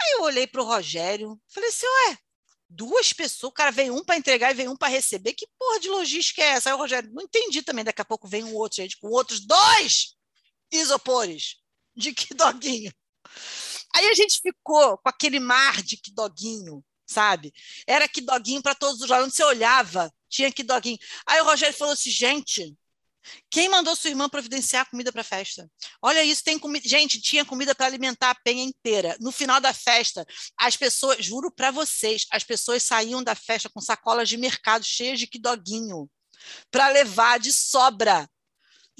Aí eu olhei para o Rogério, falei assim, ué, duas pessoas, o cara veio um para entregar e veio um para receber, que porra de logística é essa? Aí o Rogério, não entendi também, daqui a pouco vem um outro, gente, com outros dois isopores de que doguinho. Aí a gente ficou com aquele mar de que doguinho, sabe? Era que doguinho para todos os lados, onde você olhava, tinha que doguinho. Aí o Rogério falou assim, gente, quem mandou sua irmã providenciar comida para a festa? Olha isso, tem comida. Gente, tinha comida para alimentar a penha inteira. No final da festa, as pessoas, juro para vocês, as pessoas saíam da festa com sacolas de mercado cheias de quidoguinho para levar de sobra.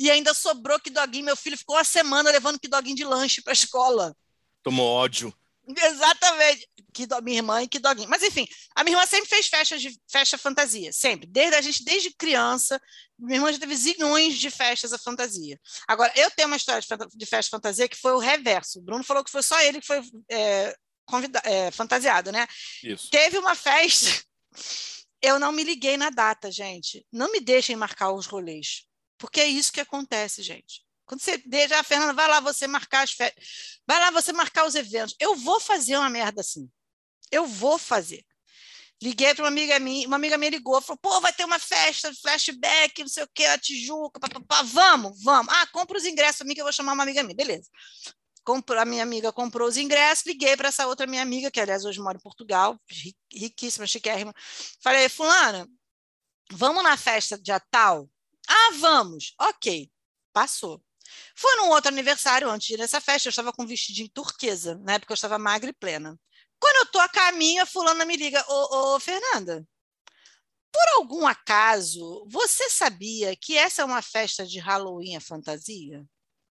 E ainda sobrou quidoguinho. Meu filho ficou uma semana levando quidoguinho de lanche para a escola. Tomou ódio. Exatamente. Que do, minha irmã e que doguinho. Mas, enfim, a minha irmã sempre fez festas de festa fantasia, sempre. Desde a gente, desde criança, minha irmã já teve zilhões de festas a fantasia. Agora, eu tenho uma história de festa fantasia que foi o reverso. O Bruno falou que foi só ele que foi é, convida- é, fantasiado, né? Isso. Teve uma festa. Eu não me liguei na data, gente. Não me deixem marcar os rolês. Porque é isso que acontece, gente. Quando você deixa, a Fernanda, vai lá você marcar as festas. Vai lá você marcar os eventos. Eu vou fazer uma merda assim. Eu vou fazer. Liguei para uma amiga minha, uma amiga minha ligou, falou: pô, vai ter uma festa, flashback, não sei o que, a Tijuca, vamos, vamos. Ah, compra os ingressos para mim que eu vou chamar uma amiga minha. Beleza. Comprou, a minha amiga comprou os ingressos, liguei para essa outra minha amiga, que aliás hoje mora em Portugal, ri- riquíssima, chiquérrima. Falei, Fulana, vamos na festa dia tal? Ah, vamos. Ok, passou. Foi num outro aniversário antes de ir nessa festa, eu estava com um vestidinho turquesa, na época eu estava magra e plena. Quando eu estou a caminho, a fulana me liga, ô, ô Fernanda, por algum acaso, você sabia que essa é uma festa de Halloween a fantasia?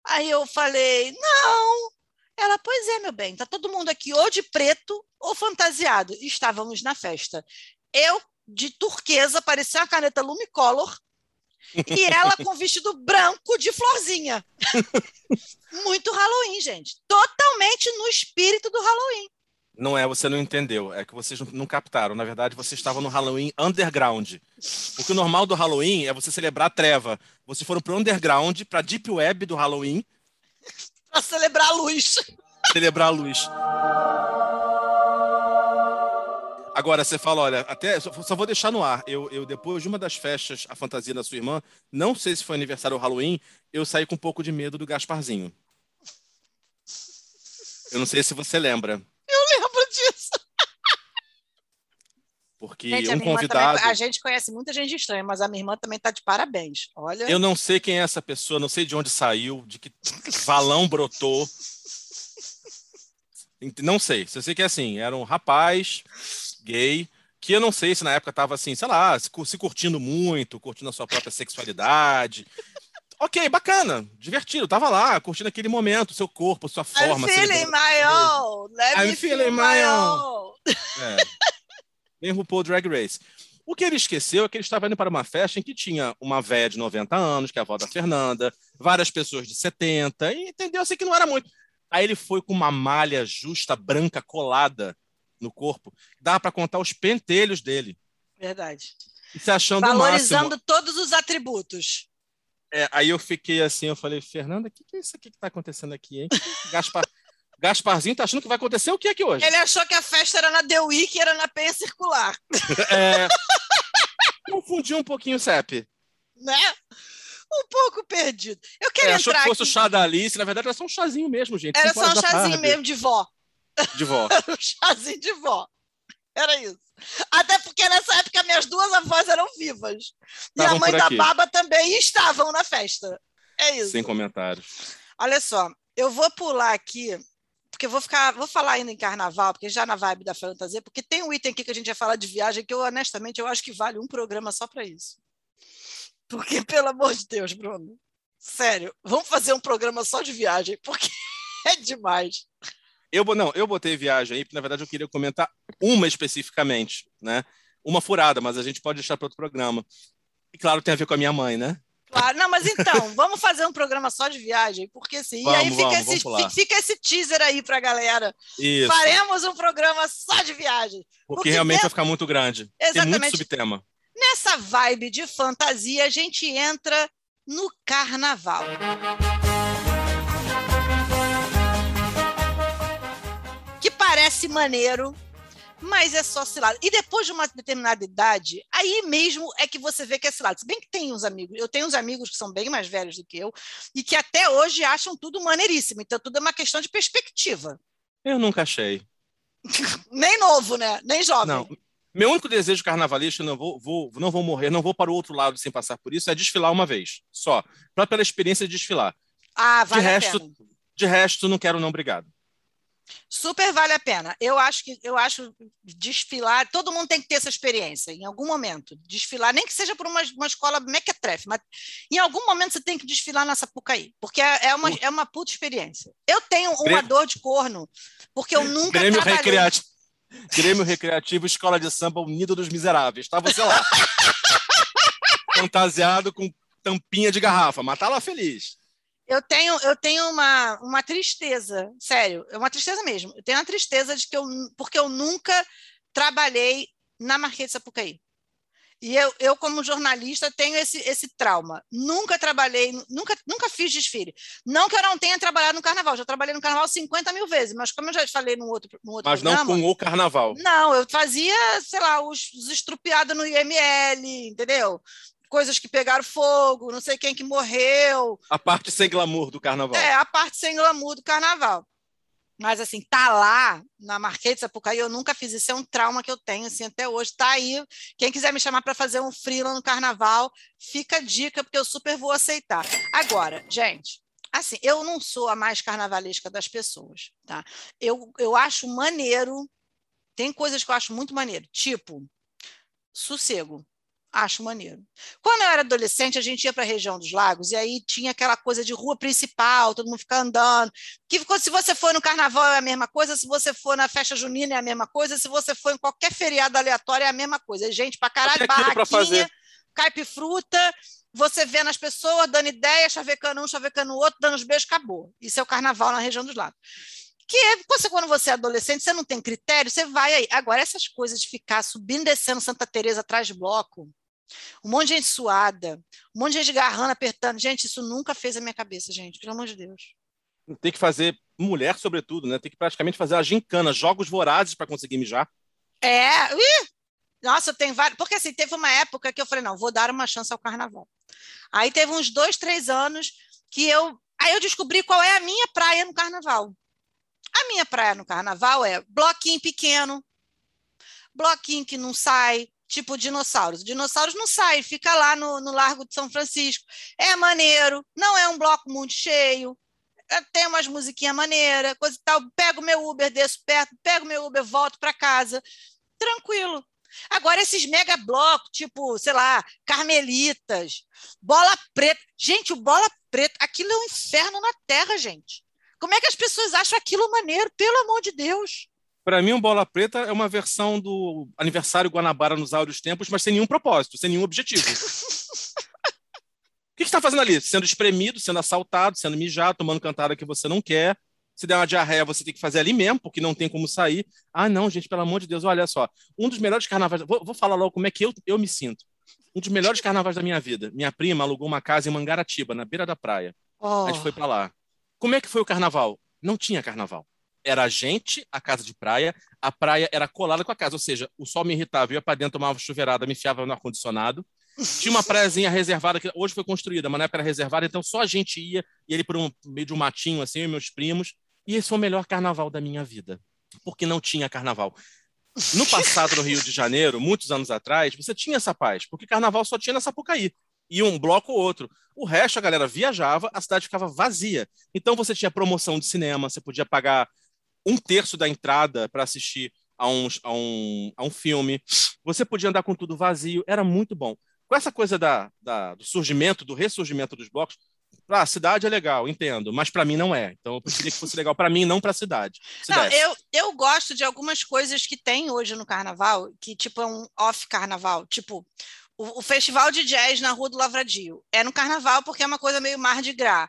Aí eu falei, não. Ela, pois é, meu bem, tá todo mundo aqui ou de preto ou fantasiado. Estávamos na festa. Eu, de turquesa, parecia uma caneta Lumicolor, e ela com vestido branco de florzinha. Muito Halloween, gente. Totalmente no espírito do Halloween. Não é, você não entendeu. É que vocês não, captaram. Na verdade, você estava no Halloween underground. Porque o normal do Halloween é você celebrar a treva. Vocês foram pro underground, pra deep web do Halloween, Para celebrar a luz. celebrar a luz. Agora, você fala, olha, até só, só vou deixar no ar. Eu, eu, depois de uma das festas, a fantasia da sua irmã, não sei se foi aniversário ou Halloween, eu saí com um pouco de medo do Gasparzinho. Eu não sei se você lembra, Eu lembro disso. porque Gente, a, um convidado. também, a gente conhece muita gente estranha, mas a minha irmã também está de parabéns. Olha. Eu não sei quem é essa pessoa, não sei de onde saiu, de que valão brotou. Não sei. Só sei que é assim, era um rapaz gay, que eu não sei se na época estava assim, sei lá, se cu- se curtindo muito, curtindo a sua própria sexualidade. Ok, bacana, divertido, tava lá, curtindo aquele momento, seu corpo, sua I'm forma. feeling celebrando- my own. Let I'm me feeling feel my own. É. RuPaul Drag Race. O que ele esqueceu é que ele estava indo para uma festa em que tinha uma véia de 90 anos, que é a avó da Fernanda, várias pessoas de 70, e entendeu assim que não era muito. Aí ele foi com uma malha justa, branca, colada no corpo. Dava para contar os pentelhos dele. Verdade. E se achando Valorizando todos os atributos. É, aí eu fiquei assim, eu falei, Fernanda, o que, que é isso aqui que está acontecendo aqui, hein? Gaspar... Gasparzinho tá achando que vai acontecer o que aqui hoje? Ele achou que a festa era na The Week e era na penha circular, É... Confundi um pouquinho o CEP. né? Um pouco perdido. Eu É, queria achou entrar que fosse aqui. o chá da Alice, na verdade era só um chazinho mesmo, gente. Era só um chazinho tarde, mesmo de vó. De vó. Era um chazinho de vó. Era isso. Até porque nessa época minhas duas avós eram vivas. E a Estavam mãe da baba também estavam na festa. É isso. Sem comentários. Olha só, eu vou pular aqui, porque eu vou ficar, vou falar ainda em carnaval, porque já na vibe da fantasia, porque tem um item aqui que a gente vai falar de viagem que eu honestamente eu acho que vale um programa só para isso. Porque pelo amor de Deus, Bruno. Sério, vamos fazer um programa só de viagem, porque é demais. Eu, não, eu botei viagem aí, porque na verdade eu queria comentar uma especificamente, né? Uma furada, mas a gente pode deixar para outro programa. E claro, tem a ver com a minha mãe, né? Claro, não, mas então, vamos fazer um programa só de viagem, porque assim, e aí Vamos, fica, vamos, esse, vamos fica esse teaser aí pra galera. Isso. Faremos um programa só de viagem. Porque porque realmente vai ficar muito grande. Tem muito Exatamente. subtema. Nessa vibe de fantasia, a gente entra no carnaval. Parece maneiro, mas é só cilada. E depois de uma determinada idade, aí mesmo é que você vê que é cilada. Se bem que tem uns amigos, eu tenho uns amigos que são bem mais velhos do que eu, e que até hoje acham tudo maneiríssimo. Então, tudo é uma questão de perspectiva. Eu nunca achei. Nem novo, né? Nem jovem. Não. Meu único desejo carnavalesco, eu não vou, vou- não vou morrer, não vou para o outro lado sem passar por isso, é desfilar uma vez. Só. Pra, pela experiência de desfilar. Ah, vale a resto- pena. De resto, não quero, não, obrigado. Super vale a pena. Eu acho que eu acho desfilar, todo mundo tem que ter essa experiência em algum momento. Desfilar, nem que seja por uma, uma escola mequetrefe, mas em algum momento você tem que desfilar na Sapucaí, porque é, é uma, é uma puta experiência. Eu tenho uma Grêmio- dor de corno, porque eu nunca Grêmio trabalhei. Recreativo. Grêmio Recreativo Escola de Samba Unido dos Miseráveis. Tá você lá. Fantasiado com tampinha de garrafa, mas tá lá feliz. Eu tenho, eu tenho uma, uma tristeza, sério, é uma tristeza mesmo. Eu tenho uma tristeza de que eu, porque eu nunca trabalhei na Marquês de Sapucaí. E eu, eu como jornalista, tenho esse, esse trauma. Nunca trabalhei, nunca, nunca fiz desfile. Não que eu não tenha trabalhado no carnaval, já trabalhei no carnaval 50 mil vezes, mas como eu já falei no outro, no outro Mas não programa. com o carnaval. Não, eu fazia, sei lá, os, os estrupiados no IML, entendeu? Coisas que pegaram fogo, não sei quem que morreu. A parte sem glamour do carnaval. É, a parte sem glamour do carnaval. Mas, assim, tá lá na Marquês de Sapucaí, eu nunca fiz isso, é um trauma que eu tenho, assim, até hoje. Tá aí. Quem quiser me chamar para fazer um freela no carnaval, fica a dica, porque eu super vou aceitar. Agora, gente, assim, eu não sou a mais carnavalesca das pessoas, tá? Eu, eu acho maneiro, tem coisas que eu acho muito maneiro, tipo, sossego. Acho maneiro. Quando eu era adolescente, a gente ia para a região dos lagos e aí tinha aquela coisa de rua principal, todo mundo fica andando. Que se você for no carnaval é a mesma coisa, se você for na festa junina é a mesma coisa, se você for em qualquer feriado aleatório é a mesma coisa. Gente para caralho, barraquinha, caipifruta, você vendo as pessoas dando ideia, chavecando um, chavecando o outro, dando os beijos, acabou. Isso é o carnaval na região dos lagos. Que é, quando você é adolescente, você não tem critério, você vai aí. Agora, essas coisas de ficar subindo e descendo Santa Teresa atrás de bloco, um monte de gente suada, um monte de gente garrando, apertando. Gente, isso nunca fez a minha cabeça, gente, pelo amor de Deus. Tem que fazer, mulher sobretudo, né? Tem que praticamente fazer a gincana, jogos vorazes para conseguir mijar. É, ih, nossa, tem vários. Porque assim, teve uma época que eu falei, não, vou dar uma chance ao carnaval. Aí teve uns dois, três anos que eu. Aí eu descobri qual é a minha praia no carnaval. A minha praia no carnaval é bloquinho pequeno, bloquinho que não sai, tipo dinossauros. Dinossauros não sai, fica lá no, no Largo de São Francisco. É maneiro, não é um bloco muito cheio, é, tem umas musiquinhas maneiras, coisa e tal. Pego meu Uber, desço perto, pego meu Uber, volto para casa. Tranquilo. Agora, esses mega blocos, tipo, sei lá, Carmelitas, Bola Preta. Gente, o Bola Preta, aquilo é um inferno na Terra, gente. Como é que as pessoas acham aquilo maneiro? Pelo amor de Deus. Para mim, um Bola Preta é uma versão do Aniversário Guanabara nos áureos tempos, mas sem nenhum propósito, sem nenhum objetivo. O que está fazendo ali? Sendo espremido, sendo assaltado, sendo mijado, tomando cantada que você não quer. Se der uma diarreia, você tem que fazer ali mesmo, porque não tem como sair. Ah, não, gente, pelo amor de Deus, olha só. Um dos melhores carnavais. Vou, vou falar logo como é que eu, eu me sinto. Um dos melhores carnavais da minha vida. Minha prima alugou uma casa em Mangaratiba, na beira da praia. Oh, A gente foi para lá. Como é que foi o carnaval? Não tinha carnaval. Era a gente, a casa de praia, a praia era colada com a casa, ou seja, o sol me irritava, eu ia para dentro, tomava chuveirada, me enfiava no ar-condicionado. Tinha uma praiazinha reservada, que hoje foi construída, mas na época era reservada, então só a gente ia, e ele por um meio de um matinho, assim, e meus primos. E esse foi o melhor carnaval da minha vida, porque não tinha carnaval. No passado, no Rio de Janeiro, muitos anos atrás, você tinha essa paz, porque carnaval só tinha na Sapucaí. E um bloco ou outro. O resto, a galera viajava, a cidade ficava vazia. Então você tinha promoção de cinema, você podia pagar um terço da entrada para assistir a um, a, um, a um filme. Você podia andar com tudo vazio, era muito bom. Com essa coisa da, da, do surgimento, do ressurgimento dos blocos, Ah, cidade é legal, entendo, mas para mim não é. Então eu preferia que fosse legal para mim, não para a cidade. Se Não, desse. eu, eu gosto de algumas coisas que tem hoje no carnaval, que tipo é um off-carnaval. Tipo, o, o festival de jazz na Rua do Lavradio. É no carnaval porque é uma coisa meio mar de gras.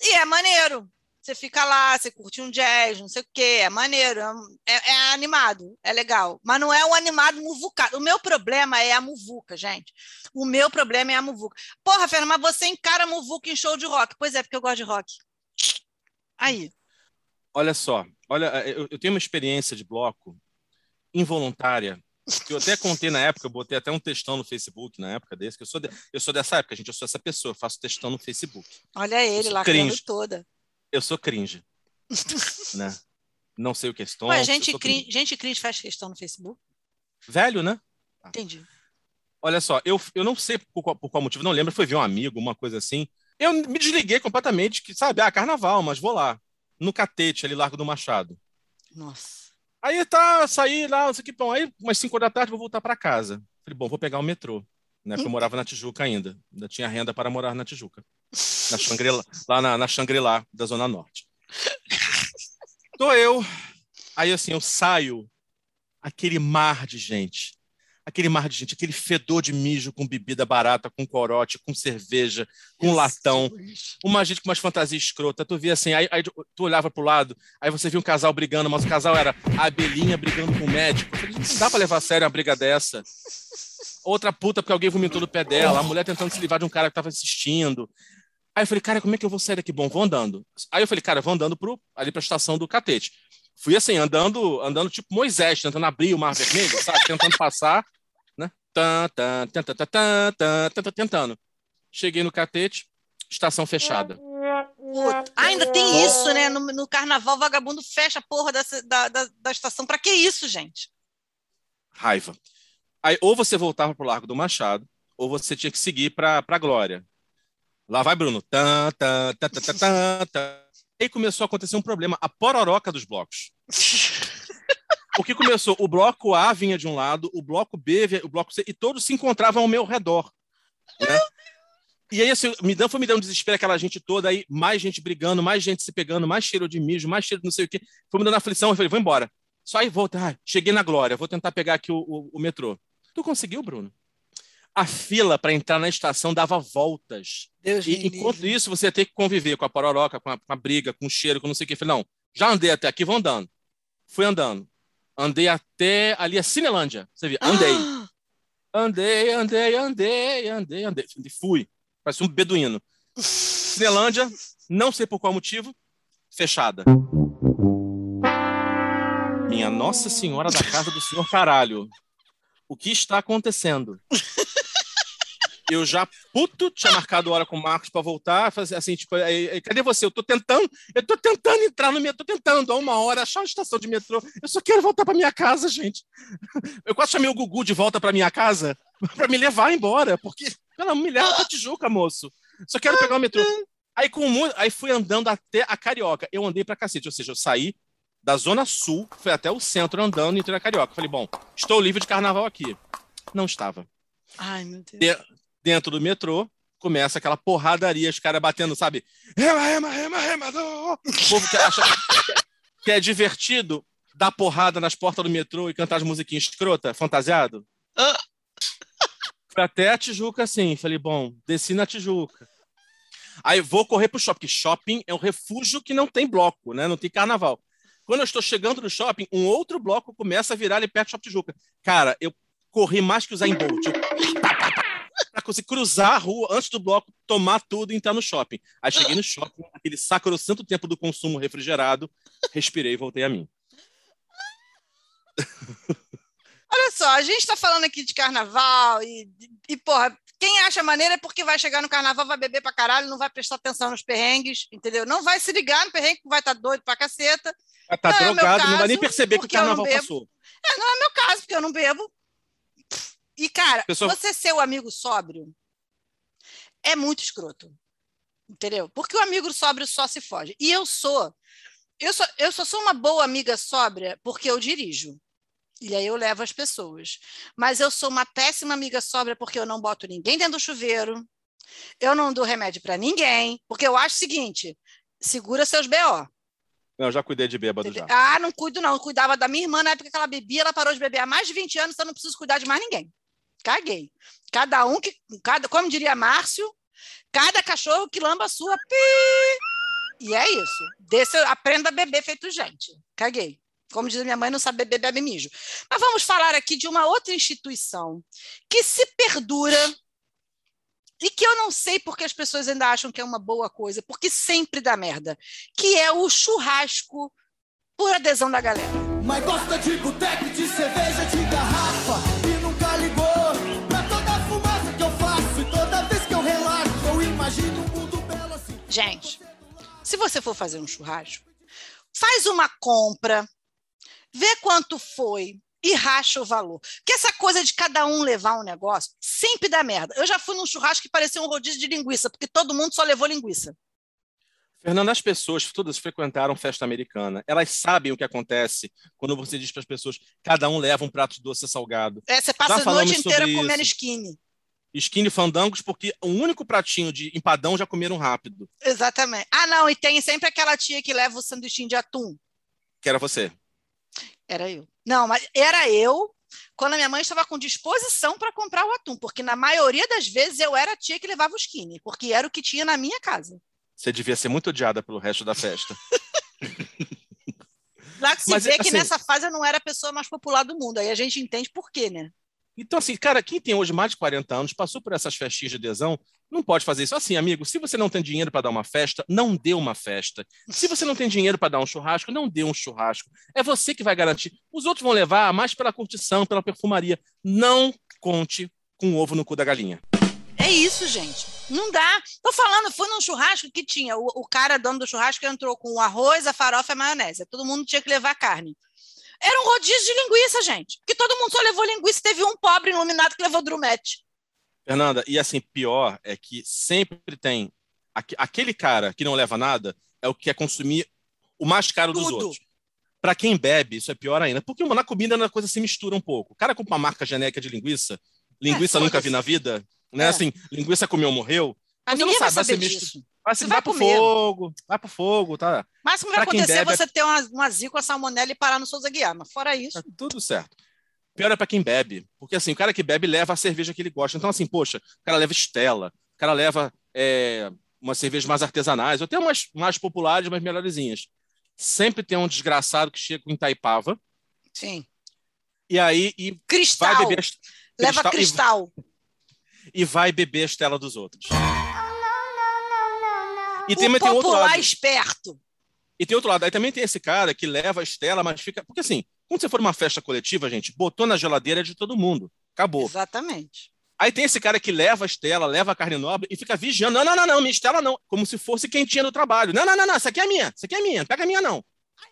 E é maneiro. Você fica lá, você curte um jazz, não sei o quê, é maneiro, é, um- é- é animado, é legal. Mas não é o animado muvucado. O meu problema é a muvuca, gente. O meu problema é a muvuca. Porra, Fernanda, mas você encara muvuca em show de rock. Pois é, porque eu gosto de rock. Aí. Olha só, olha, eu, eu tenho uma experiência de bloco involuntária, que eu até contei na época, eu botei até um textão no Facebook na época desse, que eu sou, de- eu sou dessa época, gente, eu sou essa pessoa, eu faço textão no Facebook. Olha ele lá, cringe. toda. Eu sou cringe, né? Não sei o que é stonks, Ué, gente, sou cringe, gente cringe faz questão no Facebook? Velho, né? Entendi. Olha só, eu, eu não sei por qual, por qual motivo, não lembro, foi ver um amigo, uma coisa assim. Eu me desliguei completamente, que sabe, ah, carnaval, mas vou lá. No catete, ali, Largo do Machado. Nossa. Aí tá, saí lá, não sei o que, bom, aí umas 5 da tarde vou voltar para casa. Falei, bom, vou pegar o metrô, né? Porque eu morava na Tijuca ainda. Ainda tinha renda para morar na Tijuca. Na Shangri-La, lá na, na Shangri-La, da Zona Norte. Tô eu. Aí assim, eu saio, aquele mar de gente. Aquele mar de gente, aquele fedor de mijo com bebida barata, com corote, com cerveja, com latão uma gente com umas fantasias escrotas. Tu via assim, aí, aí tu olhava pro lado, aí você via um casal brigando, mas o casal era a abelhinha brigando com o médico. Falei, não dá pra levar a sério uma briga dessa. Outra puta porque alguém vomitou no pé dela, a mulher tentando se livrar de um cara que tava assistindo. Aí eu falei, cara, como é que eu vou sair daqui? Bom, vou andando. Aí eu falei, cara, vou andando pro, ali pra estação do Catete. Fui assim, andando, andando tipo Moisés, tentando abrir o Mar Vermelho, sabe? Tentando passar, né? Tan, tentando. Cheguei no Catete, estação fechada. Puta, ainda tem isso, né? No, no carnaval, vagabundo fecha a porra dessa, da, da, da estação. Pra que isso, gente? Raiva. Aí, ou você voltava pro Largo do Machado, ou você tinha que seguir pra, pra Glória Lá vai Bruno. Tan, tan, tan, tan, tan, tan, tan. Aí começou a acontecer um problema, a pororoca dos blocos. O que começou? O bloco A vinha de um lado, o bloco B, vinha- o bloco C, e todos se encontravam ao meu redor. né? E aí, assim, me dando, foi me dando um desespero aquela gente toda, aí mais gente brigando, mais gente se pegando, mais cheiro de mijo, mais cheiro de não sei o quê. Foi me dando aflição, eu falei, vou embora. Só aí volta. Ah, cheguei na glória, vou tentar pegar aqui o, o- o metrô. Tu conseguiu, Bruno? A fila para entrar na estação dava voltas. Deus E enquanto isso, você ia ter que conviver com a pororoca, com a, com a briga, com o cheiro, com não sei o que. Falei, não, já andei até aqui, vou andando. Fui andando. Andei até ali a Cinelândia. Você viu? Andei. Ah, Andei, andei, andei, andei, andei. Fui. Parece um beduíno. Cinelândia, não sei por qual motivo, fechada. Minha Nossa Senhora da Casa do Senhor Caralho. O que está acontecendo? Eu já, puto, tinha marcado hora com o Marcos para voltar, fazer assim, tipo, cadê você? Eu tô tentando, eu tô tentando entrar no metrô, tô tentando há uma hora achar uma estação de metrô. Eu só quero voltar para minha casa, gente. Eu quase chamei o Gugu de volta para minha casa para me levar embora, porque ela me leva pra Tijuca, moço. Só quero pegar o metrô. Aí, com muito, aí fui andando até a Carioca. Eu andei pra cacete, ou seja, eu saí da Zona Sul, fui até o centro andando e entrei na Carioca. Falei, bom, estou livre de carnaval aqui. Não estava. Ai, meu Deus. De- dentro do metrô, começa aquela porradaria, os caras batendo, sabe? Rema, rema, rema, rema. O povo que acha que é divertido dar porrada nas portas do metrô e cantar as musiquinhas escrota, fantasiado. Fui até a Tijuca, assim. Falei, bom, desci na Tijuca. Aí vou correr pro shopping. porque Shopping é um refúgio que não tem bloco, né? Não tem carnaval. Quando eu estou chegando no shopping, um outro bloco começa a virar ali perto do Shopping Tijuca. Cara, eu corri mais que o Zayn Bolt. Eu... Pra conseguir cruzar a rua antes do bloco, tomar tudo e entrar no shopping. Aí cheguei no shopping, aquele sacrosanto tempo do consumo refrigerado, respirei e voltei a mim. Olha só, a gente tá falando aqui de carnaval e, e, porra, quem acha maneiro é porque vai chegar no carnaval, vai beber pra caralho, não vai prestar atenção nos perrengues, entendeu? Não vai se ligar no perrengue, vai estar doido pra caceta. Vai tá é meu drogado, não vai nem caso, perceber que o carnaval passou. É, não é meu caso, porque eu não bebo. E, cara, Pessoa- você ser o amigo sóbrio é muito escroto. Entendeu? Porque o amigo sóbrio só se foge. E eu sou. Eu só, eu só sou uma boa amiga sóbria porque eu dirijo. E aí eu levo as pessoas. Mas eu sou uma péssima amiga sóbria porque eu não boto ninguém dentro do chuveiro. Eu não dou remédio para ninguém, porque eu acho o seguinte: segura seus BO. Não, eu já cuidei de bêbado já. Ah, não cuido, não. Eu cuidava da minha irmã na época que ela bebia, ela parou de beber há mais de 20 anos, então eu não preciso cuidar de mais ninguém. Caguei. Cada um que. Cada, como diria Márcio, cada cachorro que lamba a sua. Pi! E é isso. Desse, aprenda a beber feito gente. Caguei. Como diz minha mãe, não sabe beber, bebe mijo. Mas vamos falar aqui de uma outra instituição que se perdura e que eu não sei porque as pessoas ainda acham que é uma boa coisa, porque sempre dá merda, que é o churrasco por adesão da galera. Mas gosta de boteco, de cerveja, de garrafa Gente, se você for fazer um churrasco, faz uma compra, vê quanto foi e racha o valor. Porque essa coisa de cada um levar um negócio sempre dá merda. Eu já fui num churrasco que parecia um rodízio de linguiça, porque todo mundo só levou linguiça. Fernando, as pessoas todas frequentaram festa americana. Elas sabem o que acontece quando você diz para as pessoas cada um leva um prato doce salgado. É, você passa Já a noite inteira comendo skinny. Skinny fandangos, porque o único pratinho de empadão já comeram rápido, Exatamente. Ah, não, e tem sempre aquela tia que leva o sanduichinho de atum. que era você. Era eu. Não, mas era eu quando a minha mãe estava com disposição para comprar o atum, porque na maioria das vezes eu era a tia que levava o skinny, porque era o que tinha na minha casa. Você devia ser muito odiada pelo resto da festa. Lá que se Mas, vê que assim- nessa fase eu não era a pessoa mais popular do mundo. Aí a gente entende por quê, né? Então, assim, cara, quem tem hoje mais de 40 anos, passou por essas festinhas de adesão, não pode fazer isso. Assim, amigo, se você não tem dinheiro para dar uma festa, não dê uma festa. Se você não tem dinheiro para dar um churrasco, não dê um churrasco. É você que vai garantir. Os outros vão levar mais pela curtição, pela perfumaria. Não conte com o ovo no cu da galinha. É isso, gente. Não dá. Tô falando, fui num churrasco que tinha. O, o cara, dono do churrasco, entrou com o arroz, a farofa e a maionese. Todo mundo tinha que levar carne. Era um rodízio de linguiça, gente. Porque todo mundo só levou linguiça. Teve um pobre iluminado que levou drumete. Fernanda, e assim, pior é que sempre tem aque- aquele cara que não leva nada é o que quer consumir o mais caro dos Tudo. outros. Para quem bebe, isso é pior ainda, porque na comida a coisa se mistura um pouco. O cara compra uma marca genérica de linguiça, linguiça É, nunca vi na vida, né? É. Assim, linguiça comeu, morreu. Mas Você não sabe, vai ser misto. Vai, Você vai, vai pro comer. fogo, vai pro fogo, tá? O máximo que vai acontecer é é- você ter uma, uma zica, uma salmonela e parar no Souza Guiar. Mas fora isso, Tá tudo certo. Pior é para quem bebe, porque assim, o cara que bebe leva a cerveja que ele gosta. Então, assim, poxa, o cara leva Estela, o cara leva é, umas cervejas mais artesanais, ou até umas mais populares, mas melhorzinhas. Sempre tem um desgraçado que chega com Itaipava, sim. e aí e vai Cristal. beber a est- Leva e- cristal. E, vai beber a Estela dos outros. E o tem, tem outro lado. esperto. E tem outro lado. Aí também tem esse cara que leva a Estela, mas fica. Porque assim, quando você for numa festa coletiva, gente, botou na geladeira é de todo mundo. Acabou. Exatamente. Aí tem esse cara que leva a Estela, leva a carne nobre e fica vigiando. Não, não, não, não, minha Estela não. Como se fosse quem tinha no trabalho. Não, não, não, não, essa aqui é minha. Essa aqui é minha. Não pega a minha, não.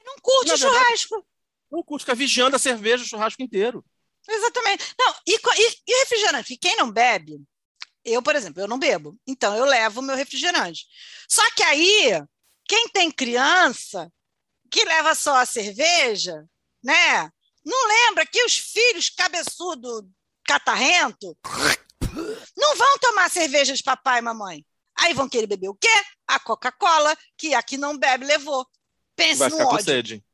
Não curte Na o verdade- churrasco. O curto fica vigiando a cerveja, o churrasco inteiro. Exatamente. Não, e, e- e refrigerante? Quem não bebe, eu, por exemplo, eu não bebo. Então, eu levo o meu refrigerante. Só que aí, quem tem criança que leva só a cerveja, né? Não lembra que os filhos cabeçudo, catarrento, não vão tomar cerveja de papai e mamãe. Aí vão querer beber o quê? A Coca-Cola, que aqui não bebe, levou. Pense Vai no ficar com ódio. sede.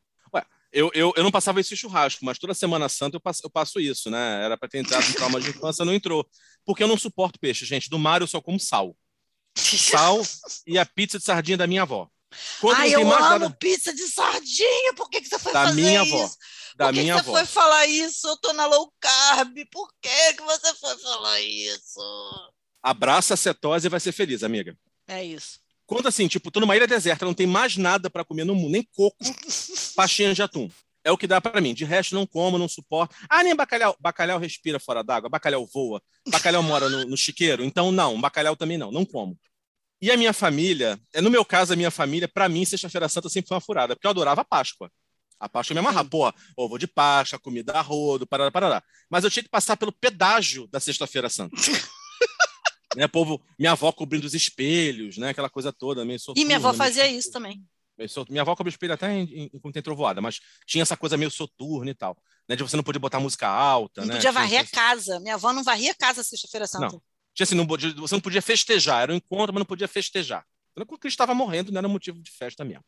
Eu, eu, eu não passava esse churrasco, mas toda Semana Santa eu passo, eu passo isso, né? Era para ter entrado no trauma de infância, não entrou. Porque eu não suporto peixe, gente. Do mar eu só como sal. Sal e a pizza de sardinha da minha avó. Quando Ai, eu amo nada pizza de sardinha. Por que, que você foi da fazer minha isso? avó. Da Por que, minha que avó. você foi falar isso? Eu tô na low carb. Por que, que você foi falar isso? Abraça a cetose e vai ser feliz, amiga. É isso. Quando assim, tipo, tô numa ilha deserta, não tem mais nada para comer no mundo, nem coco, pastinha de atum. É o que dá para mim. De resto, não como, não suporto. Ah, nem bacalhau. Bacalhau respira fora d'água, bacalhau voa, bacalhau mora no, no chiqueiro. Então, não, bacalhau também não, não como. E a minha família, é no meu caso, a minha família, para mim, Sexta-feira Santa sempre foi uma furada, porque eu adorava a Páscoa. A Páscoa me amarrava, pô, ovo de Páscoa, comida a rodo, parará, parará. Mas eu tinha que passar pelo pedágio da Sexta-feira Santa. né, povo, minha avó cobrindo os espelhos, né, aquela coisa toda, meio E minha avó fazia isso também. Minha avó cobre o espelho até enquanto tem trovoada, mas tinha essa coisa meio soturna e tal. Né, de você não poder botar música alta. Não né, podia varrer a casa. Minha avó não varria a casa sexta-feira santa. Não. Tinha assim, não podia- você não podia festejar, era um encontro, mas não podia festejar. Quando o Cristo estava morrendo, não era motivo de festa mesmo.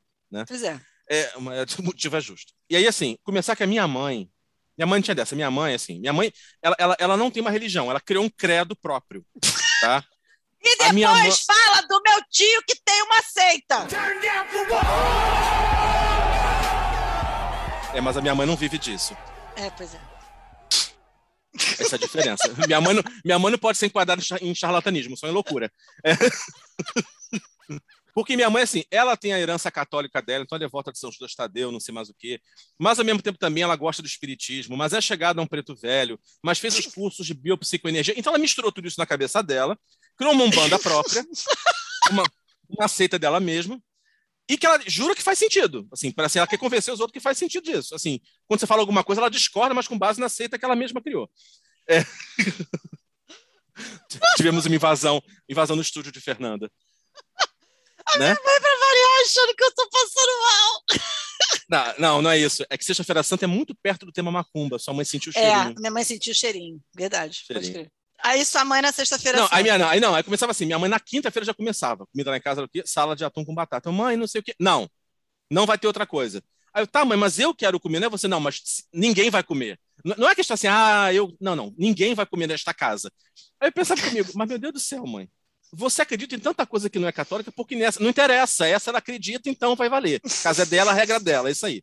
Pois é. É, é, o motivo é justo. E aí, assim, começar que a minha mãe. Minha mãe tinha dessa. Minha mãe, assim, minha mãe, ela, ela, ela não tem uma religião, ela criou um credo próprio. Tá? E A minha depois fala do meu tio que tem uma seita. É, mas a minha mãe não vive disso. É, pois é. Essa é a diferença. minha, mãe não, minha mãe não pode ser enquadrada em charlatanismo, só em loucura. É. Porque minha mãe, assim, ela tem a herança católica dela, então ela é volta de São Judas Tadeu, não sei mais o quê. Mas, ao mesmo tempo, também ela gosta do espiritismo, mas é chegada a um preto velho, mas fez os cursos de biopsicoenergia. Então, ela misturou tudo isso na cabeça dela, criou uma umbanda própria, uma, uma seita dela mesma, e que ela jura que faz sentido. Assim, para assim, ela quer convencer os outros que faz sentido disso. Assim, quando você fala alguma coisa, ela discorda, mas com base na seita que ela mesma criou. É. Tivemos uma invasão, invasão no estúdio de Fernanda. Né? Vai pra variar achando que eu tô passando mal. Não, não, não é isso. É que Sexta-feira Santa é muito perto do tema macumba. Sua mãe sentiu o É, cheirinho. minha mãe sentiu o cheirinho. Verdade. Cheirinho. Aí sua mãe na sexta-feira Não, santa. aí, minha, não, aí não, aí começava assim, minha mãe na quinta-feira já começava. Comida lá em casa era o quê? Sala de atum com batata. Mãe, não sei o quê. Não, não vai ter outra coisa. Aí eu, tá, mãe, mas eu quero comer, não é você, não, mas ninguém vai comer. N- Não é questão assim, ah, eu. Não, não, ninguém vai comer nesta casa. Aí eu pensava comigo, mas meu Deus do céu, mãe. Você acredita em tanta coisa que não é católica, porque nessa não interessa. Essa ela acredita, então vai valer. Casa é dela, a regra dela, é isso aí.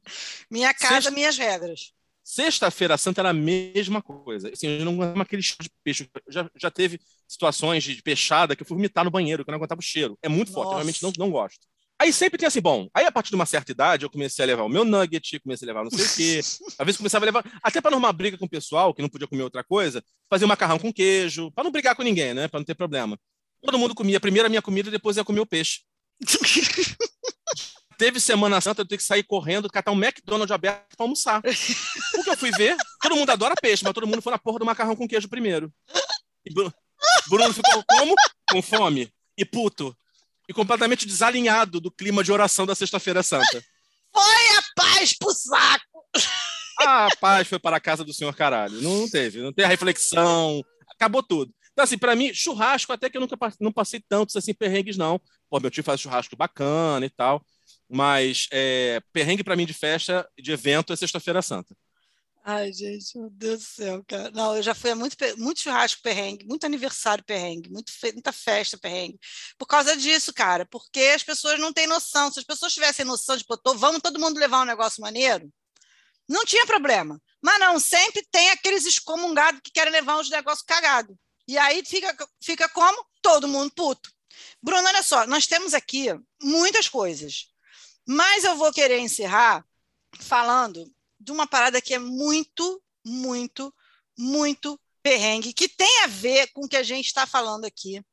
Minha casa, Sexta- minhas regras. Sexta-feira Santa era a mesma coisa. Assim, eu não amo aquele cheiro de peixe. Já, já teve situações de peixada que eu fui vomitar no banheiro, que eu não aguentava o cheiro. É muito forte, eu realmente não, não gosto. Aí sempre tem assim, bom, aí a partir de uma certa idade eu comecei a levar o meu nugget, comecei a levar não sei o quê. Às vezes começava a levar, até para não arrumar briga com o pessoal, que não podia comer outra coisa, fazer um macarrão com queijo, para não brigar com ninguém, né? Para não ter problema. Todo mundo comia primeiro a minha comida, depois ia comer o peixe. Teve Semana Santa, eu tenho que sair correndo, catar um McDonald's aberto para almoçar. O que eu fui ver, todo mundo adora peixe, mas todo mundo foi na porra do macarrão com queijo primeiro. E Bru- Bruno ficou como? Com fome e puto. E completamente desalinhado do clima de oração da Sexta-feira Santa. Foi a paz pro saco. Ah, a paz foi para a casa do senhor caralho. Não, não teve, não teve a reflexão, acabou tudo. Então, assim, para mim, churrasco, até que eu nunca não passei tantos assim, perrengues, não. Pô, meu tio faz churrasco bacana e tal. Mas é, perrengue para mim de festa, de evento, é Sexta-feira Santa. Ai, gente, meu Deus do céu, cara. Não, eu já fui a muito, muito churrasco perrengue, muito aniversário perrengue, muito muita festa perrengue. Por causa disso, cara, porque as pessoas não têm noção. Se as pessoas tivessem noção de, pô, tô- vamos todo mundo levar um negócio maneiro, não tinha problema. Mas não, sempre tem aqueles excomungados que querem levar uns negócios cagados. E aí fica, fica como? Todo mundo puto. Bruno, olha só, nós temos aqui muitas coisas, mas eu vou querer encerrar falando de uma parada que é muito, muito, muito perrengue, que tem a ver com o que a gente está falando aqui,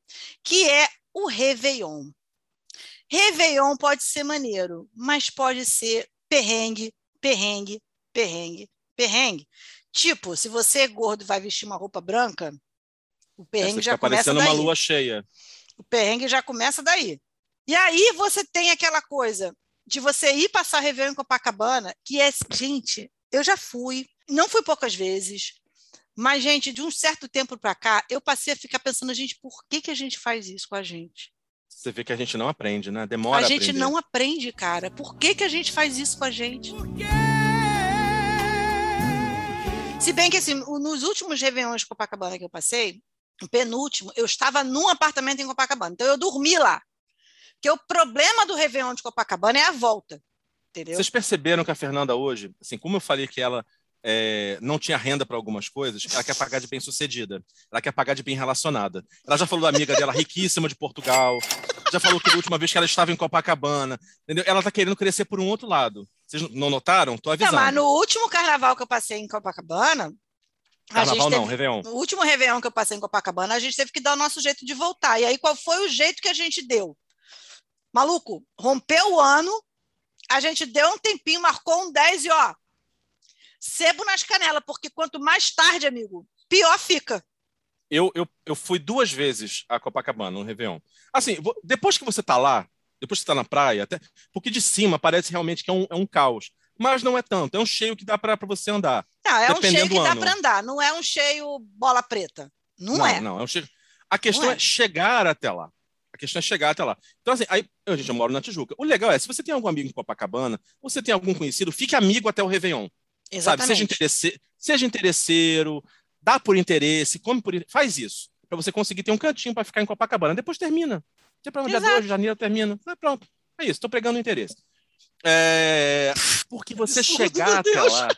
que é o Réveillon. Réveillon pode ser maneiro, mas pode ser perrengue, perrengue, perrengue, perrengue. Tipo, se você é gordo e vai vestir uma roupa branca, o Essa perrengue fica já começa parecendo daí. uma lua cheia. O perrengue já começa daí. E aí você tem aquela coisa de você ir passar Réveillon em Copacabana, que é, gente, eu já fui, não fui poucas vezes, mas, gente, de um certo tempo para cá, eu passei a ficar pensando, gente, por que, que a gente faz isso com a gente? Você vê que a gente não aprende, né? Demora a gente aprender. não aprende, cara. Por que, que a gente faz isso com a gente? Se bem que, assim, nos últimos Réveillons de Copacabana que eu passei, o penúltimo, eu estava num apartamento em Copacabana. Então, eu dormi lá. Porque o problema do Réveillon de Copacabana é a volta. Entendeu? Vocês perceberam que a Fernanda hoje, assim, como eu falei que ela é, não tinha renda para algumas coisas, ela quer pagar de bem sucedida, ela quer pagar de bem relacionada. Ela já falou da amiga dela riquíssima de Portugal, já falou que da última vez que ela estava em Copacabana, entendeu? Ela está querendo crescer por um outro lado. Vocês não notaram? Tô Não, avisando. mas no último carnaval que eu passei em Copacabana, a Carnaval não, teve- Réveillon. no último Réveillon que eu passei em Copacabana, a gente teve que dar o nosso jeito de voltar. E aí, qual foi o jeito que a gente deu? Maluco, rompeu o ano, a gente deu um tempinho, marcou um 10 e ó, sebo nas canelas, porque quanto mais tarde, amigo, pior fica. Eu, eu, eu fui duas vezes a Copacabana, no Réveillon. Assim, depois que você tá lá, depois que você tá na praia, até, porque de cima parece realmente que é um, é um caos. Mas não é tanto, é um cheio que dá para você andar. Não, é um cheio que dá para andar, não é um cheio bola preta. Não, é. Não, é um cheio. A questão Não é. é. chegar até lá. A questão é chegar até lá. Então, assim, aí, eu, gente, eu moro na Tijuca. O legal é, se você tem algum amigo em Copacabana, você tem algum conhecido, fique amigo até o Réveillon. Sabe? Seja, Exatamente. interesse... Seja interesseiro, dá por interesse, come por. Faz isso. Pra você conseguir ter um cantinho pra ficar em Copacabana. Depois termina. Dia, pra- dia Exato. 2 de janeiro termina. Ah, pronto. É isso, tô pregando o interesse. É, Porque você Absurdo, chegar até Deus. lá.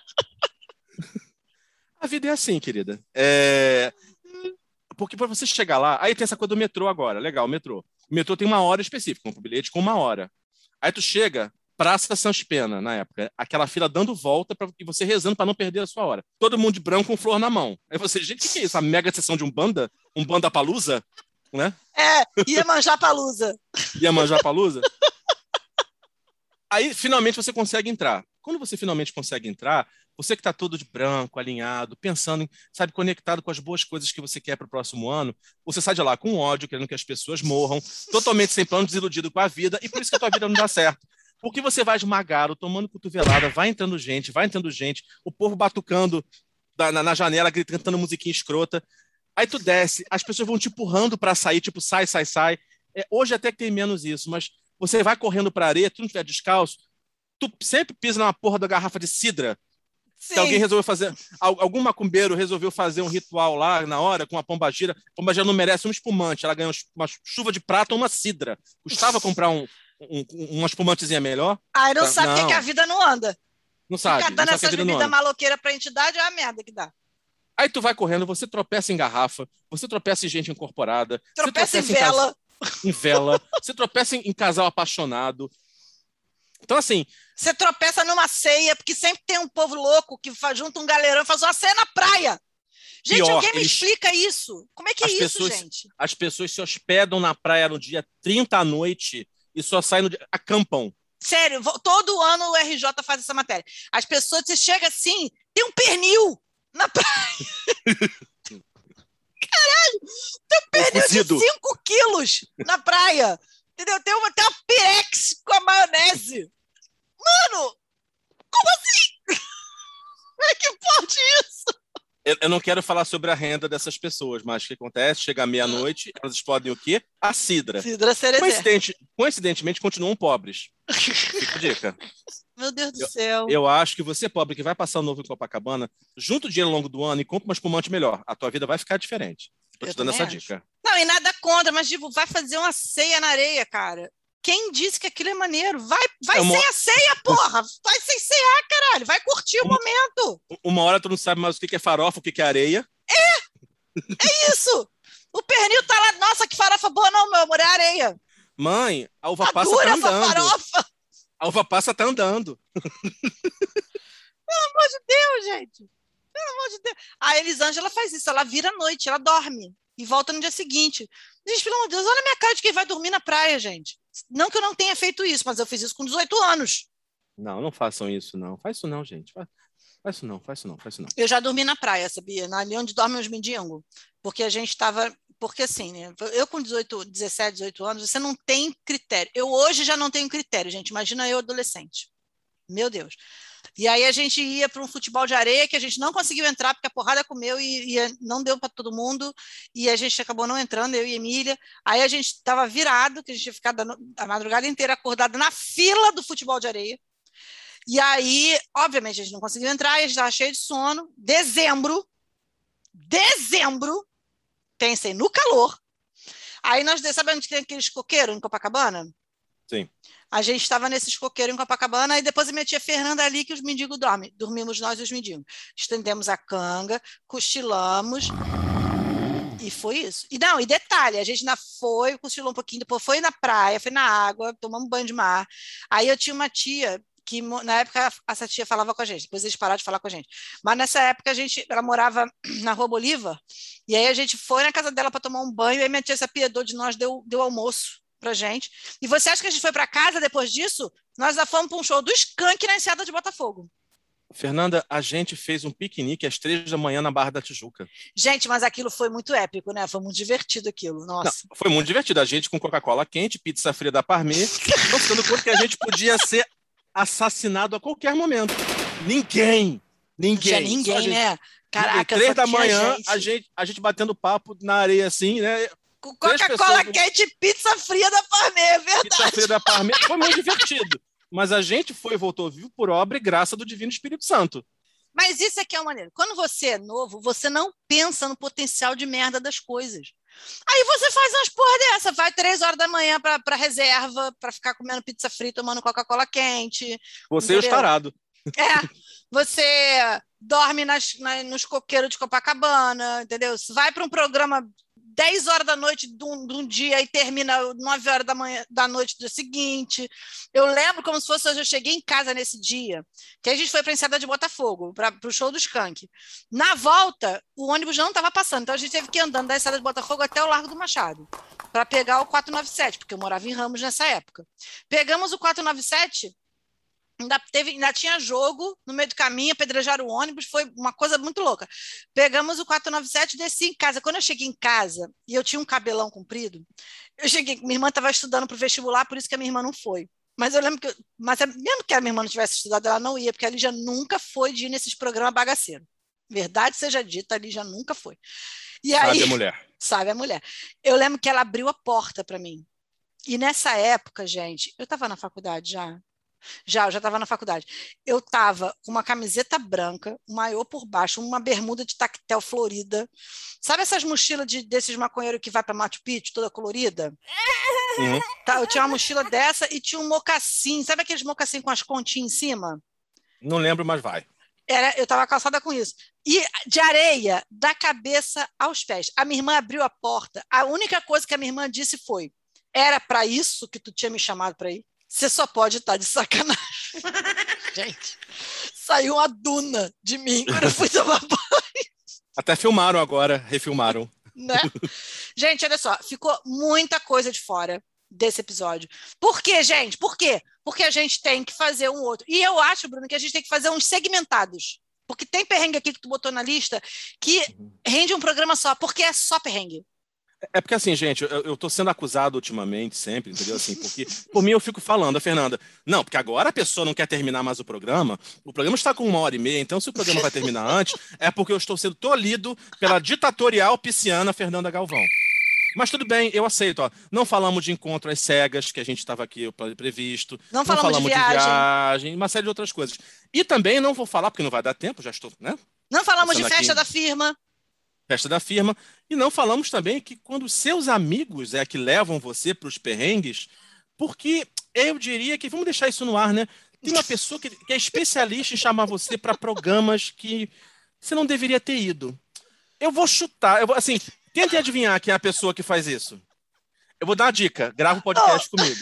A vida é assim, querida. É, Porque para você chegar lá, aí tem essa coisa do metrô agora. Legal, metrô. O metrô tem uma hora específica, um bilhete com uma hora. Aí tu chega, Praça Sans Pena, na época, aquela fila dando volta pra... e você rezando para não perder a sua hora. Todo mundo de branco com flor na mão. Aí você, gente, o que é isso? A mega sessão de um banda? Um banda palusa? Né? É, ia manjar palusa. Ia manjar palusa? Aí, finalmente, você consegue entrar. Quando você finalmente consegue entrar, você que está todo de branco, alinhado, pensando, sabe, conectado com as boas coisas que você quer para o próximo ano, você sai de lá com ódio, querendo que as pessoas morram, totalmente sem plano, desiludido com a vida, e por isso que a tua vida não dá certo. Porque você vai esmagado, tomando cotovelada, vai entrando gente, vai entrando gente, o povo batucando da- na, na janela, gritando, cantando musiquinha escrota. Aí tu desce, as pessoas vão te empurrando para sair, tipo, sai, sai, sai. É, hoje até que tem menos isso, mas você vai correndo para areia, tu não estiver descalço, tu sempre pisa numa porra da garrafa de cidra, Sim. que alguém resolveu fazer, al- algum macumbeiro resolveu fazer um ritual lá na hora com a pombagira. A pombagira não merece um espumante, ela ganhou uma chuva de prata ou uma cidra. Custava comprar um, um, uma espumantezinha melhor? Aí não Tá, sabe o que que a vida não anda. Não sabe. Que a essas bebidas maloqueiras pra entidade é a merda que dá. Aí tu vai correndo, você tropeça em garrafa, você tropeça em gente incorporada, você Tropeça em vela. em vela, você tropeça em, em casal apaixonado. Então, assim, Você tropeça numa ceia, porque sempre tem um povo louco que faz, junta um galerão e faz uma ceia na praia. Gente, Pior, alguém me eles- explica isso. Como é que é As isso, pessoas- gente? as pessoas se hospedam na praia no dia 30 à noite e só saem no dia. acampam. Sério, todo ano o RJ faz essa matéria. As pessoas, você chega assim, tem um pernil na praia. Caralho! Cozido. de 5 quilos na praia. Entendeu? Tem uma, tem uma pirex com a maionese. Mano, como assim? Como é que pode isso? Eu, eu não quero falar sobre a renda dessas pessoas, mas o que acontece? Chega meia-noite, elas explodem o quê? A cidra. Cidra Cerezé. Coincidente- coincidentemente, continuam pobres. Fica a dica. Meu Deus do céu. Eu acho que você, pobre, que vai passar o novo em Copacabana, junta o dinheiro ao longo do ano e compra uma espumante melhor. A tua vida vai ficar diferente. Tô Eu te dando essa acho. dica. Não, e nada contra, mas tipo, vai fazer uma ceia na areia, cara. Quem disse que aquilo é maneiro? Vai, vai É uma- sem a ceia, porra! Vai sem cear, caralho! Vai curtir o momento! Uma hora tu não sabe mais o que é farofa, o que é areia. É isso! O pernil tá lá, nossa, que farofa boa, não, meu amor, é areia. Mãe, a uva Tá passa dura tá essa andando. farofa! A uva passa tá andando. Pelo amor de Deus, gente! Pelo amor de Deus! A Elisângela faz isso, ela vira à noite, ela dorme e volta no dia seguinte. Gente, pelo amor de Deus, olha a minha cara de quem vai dormir na praia, gente. Não que eu não tenha feito isso, mas eu fiz isso com 18 anos. Não, não façam isso, não. Faz isso não, gente. Faz, faz isso não, faz isso não, faz isso não. Eu já dormi na praia, sabia? Ali onde dormem os mendigos. Porque a gente estava. Porque assim, né? Eu com 18, 17, 18 anos, você não tem critério. Eu hoje já não tenho critério, gente. Imagina eu adolescente. Meu Deus. E aí a gente ia para um futebol de areia que a gente não conseguiu entrar porque a porrada comeu e, e não deu para todo mundo. E a gente acabou não entrando, eu e Emília. Aí a gente estava virado, que a gente tinha ficado a madrugada inteira acordado na fila do futebol de areia. E aí, obviamente, a gente não conseguiu entrar, a gente estava cheio de sono. Dezembro, dezembro, pensei no calor. Aí nós, sabe onde tem aqueles coqueiros em Copacabana? Sim. A gente estava nesses coqueiros em Copacabana e depois a minha tia Fernanda ali que os mendigos dormem. Dormimos nós e os mendigos. Estendemos a canga, cochilamos e foi isso. E não, e detalhe, a gente ainda foi, cochilou um pouquinho, depois foi na praia, foi na água, tomamos banho de mar. Aí eu tinha uma tia que na época essa tia falava com a gente, depois eles pararam de falar com a gente. Mas nessa época a gente, ela morava na Rua Bolívar, e aí a gente foi na casa dela para tomar um banho, e aí minha tia se apiedou de nós, deu, deu almoço pra gente. E você acha que a gente foi para casa depois disso? Nós já fomos para um show do Skank na Enseada de Botafogo. Fernanda, a gente fez um piquenique às três da manhã na Barra da Tijuca. Gente, mas aquilo foi muito épico, né? Foi muito divertido aquilo. Não, Nossa. foi muito divertido. A gente com Coca-Cola quente, pizza fria da Parmê, mostrando quanto que a gente podia ser assassinado a qualquer momento. Ninguém, Não ninguém. tinha ninguém, gente- né? Caraca, três da manhã, gente. a gente, a gente batendo papo na areia assim, né? Coca-Cola quente e pizza fria da Parmê, é verdade. Pizza-feira da Parme. Foi muito divertido. Mas a gente foi e voltou vivo por obra e graça do Divino Espírito Santo. Mas isso é que é uma maneira. Quando você é novo, você não pensa no potencial de merda das coisas. Aí você faz umas porra dessa, vai três horas da manhã para pra reserva, para ficar comendo pizza frita, tomando Coca-Cola quente. Você e os Entendeu? tarados. É, você dorme nas, na- nos coqueiros de Copacabana, entendeu? Você vai para um programa 10 horas da noite de um, de um dia e termina 9 horas da, manhã, da noite do dia seguinte. Eu lembro como se fosse hoje, eu cheguei em casa nesse dia, que a gente foi para a Enseada de Botafogo, para o show do Skank. Na volta, o ônibus não estava passando, então a gente teve que ir andando da Enseada de Botafogo até o Largo do Machado, para pegar o 497, porque eu morava em Ramos nessa época. Pegamos o 497, Ainda, teve, ainda tinha jogo no meio do caminho, apedrejaram o ônibus, foi uma coisa muito louca. Pegamos o 497 e desci em casa. Quando eu cheguei em casa, e eu tinha um cabelão comprido, eu cheguei, minha irmã estava estudando para o vestibular, por isso que a minha irmã não foi. Mas eu lembro que, eu- mas a- mesmo que a minha irmã não tivesse estudado, ela não ia, porque a Lígia nunca foi de ir nesses programas bagaceiros. Verdade seja dita, a Lígia nunca foi. E aí, Sabe a mulher. sabe a mulher. Eu lembro que ela abriu a porta para mim. E nessa época, gente, eu estava na faculdade já. Já, eu já estava na faculdade. Eu estava com uma camiseta branca, um maiô por baixo, uma bermuda de tactel florida. Sabe essas mochilas de, desses maconheiros que vai para Machu Picchu, toda colorida? Uhum. Tá, eu tinha uma mochila dessa e tinha um mocassim. Sabe aqueles mocassim com as pontinhas em cima? Não lembro, mas vai. Era, eu estava calçada com isso. E de areia, da cabeça aos pés. A minha irmã abriu a porta. A única coisa que a minha irmã disse foi: era para isso que tu tinha me chamado para ir? Você só pode estar de sacanagem. Gente, saiu uma duna de mim quando eu fui tomar banho, Até filmaram agora, refilmaram. né? Gente, olha só, ficou muita coisa de fora desse episódio. Por quê, gente? Por quê? Porque a gente tem que fazer um outro. E eu acho, Bruno, que a gente tem que fazer uns segmentados. Porque tem perrengue aqui que tu botou na lista que rende um programa só, porque é só perrengue. É porque assim, gente, eu, eu tô sendo acusado ultimamente, sempre, entendeu? Assim, porque por mim eu fico falando, a Fernanda, não, porque agora a pessoa não quer terminar mais o programa, o programa está com uma hora e meia, então se o programa vai terminar antes, é porque eu estou sendo tolhido pela ditatorial pisciana Fernanda Galvão. Mas tudo bem, eu aceito. Ó. Não falamos de encontro às cegas, que a gente estava aqui pre- previsto. Não falamos de viagem. viagem, uma série de outras coisas. E também não vou falar, porque não vai dar tempo, já estou, né? Não falamos de Pensando festa aqui. da firma. Festa da firma. E não falamos também que quando seus amigos é que levam você para os perrengues, porque eu diria que, vamos deixar isso no ar, né? Tem uma pessoa que, que é especialista em chamar você para programas que você não deveria ter ido. Eu vou chutar, eu vou, assim, tentem adivinhar quem é a pessoa que faz isso. Eu vou dar uma dica, grava um podcast comigo.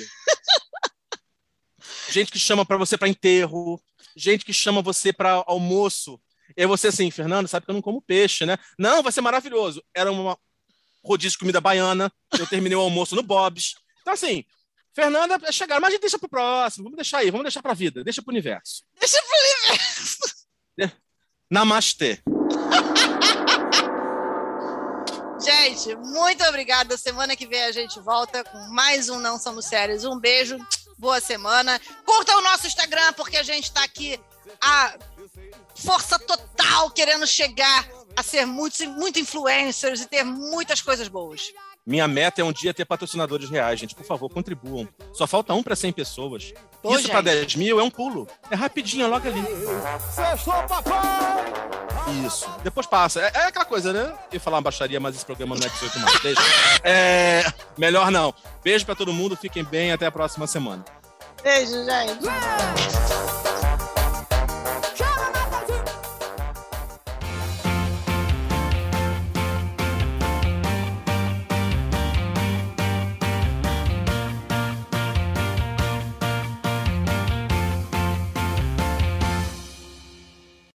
Gente que chama para você para enterro, gente que chama você para almoço. E você assim, Fernando, sabe que eu não como peixe, né? Não, vai ser maravilhoso. Era uma rodízio de comida baiana. Eu terminei o almoço no Bob's. Então, assim, Fernanda, é chegar, mas a gente deixa pro próximo. Vamos deixar aí, vamos deixar pra vida, deixa pro universo. Deixa pro universo. Namastê. Gente, muito obrigada. Semana que vem a gente volta com mais um Não Somos Sérios. Um beijo, boa semana. Curta o nosso Instagram, porque a gente está aqui a força total querendo chegar a ser muito, muito influencers e ter muitas coisas boas. Minha meta é um dia ter patrocinadores reais, gente. Por favor, contribuam. Só falta um para 100 pessoas. Ô, Isso para gente. 10 mil é um pulo. É rapidinho, é logo ali. Isso. Depois passa. É, é aquela coisa, né? Eu ia falar uma baixaria, mas esse programa não é 18 mais. Deixa. É, melhor não. Beijo para todo mundo. Fiquem bem. Até a próxima semana. Beijo, gente.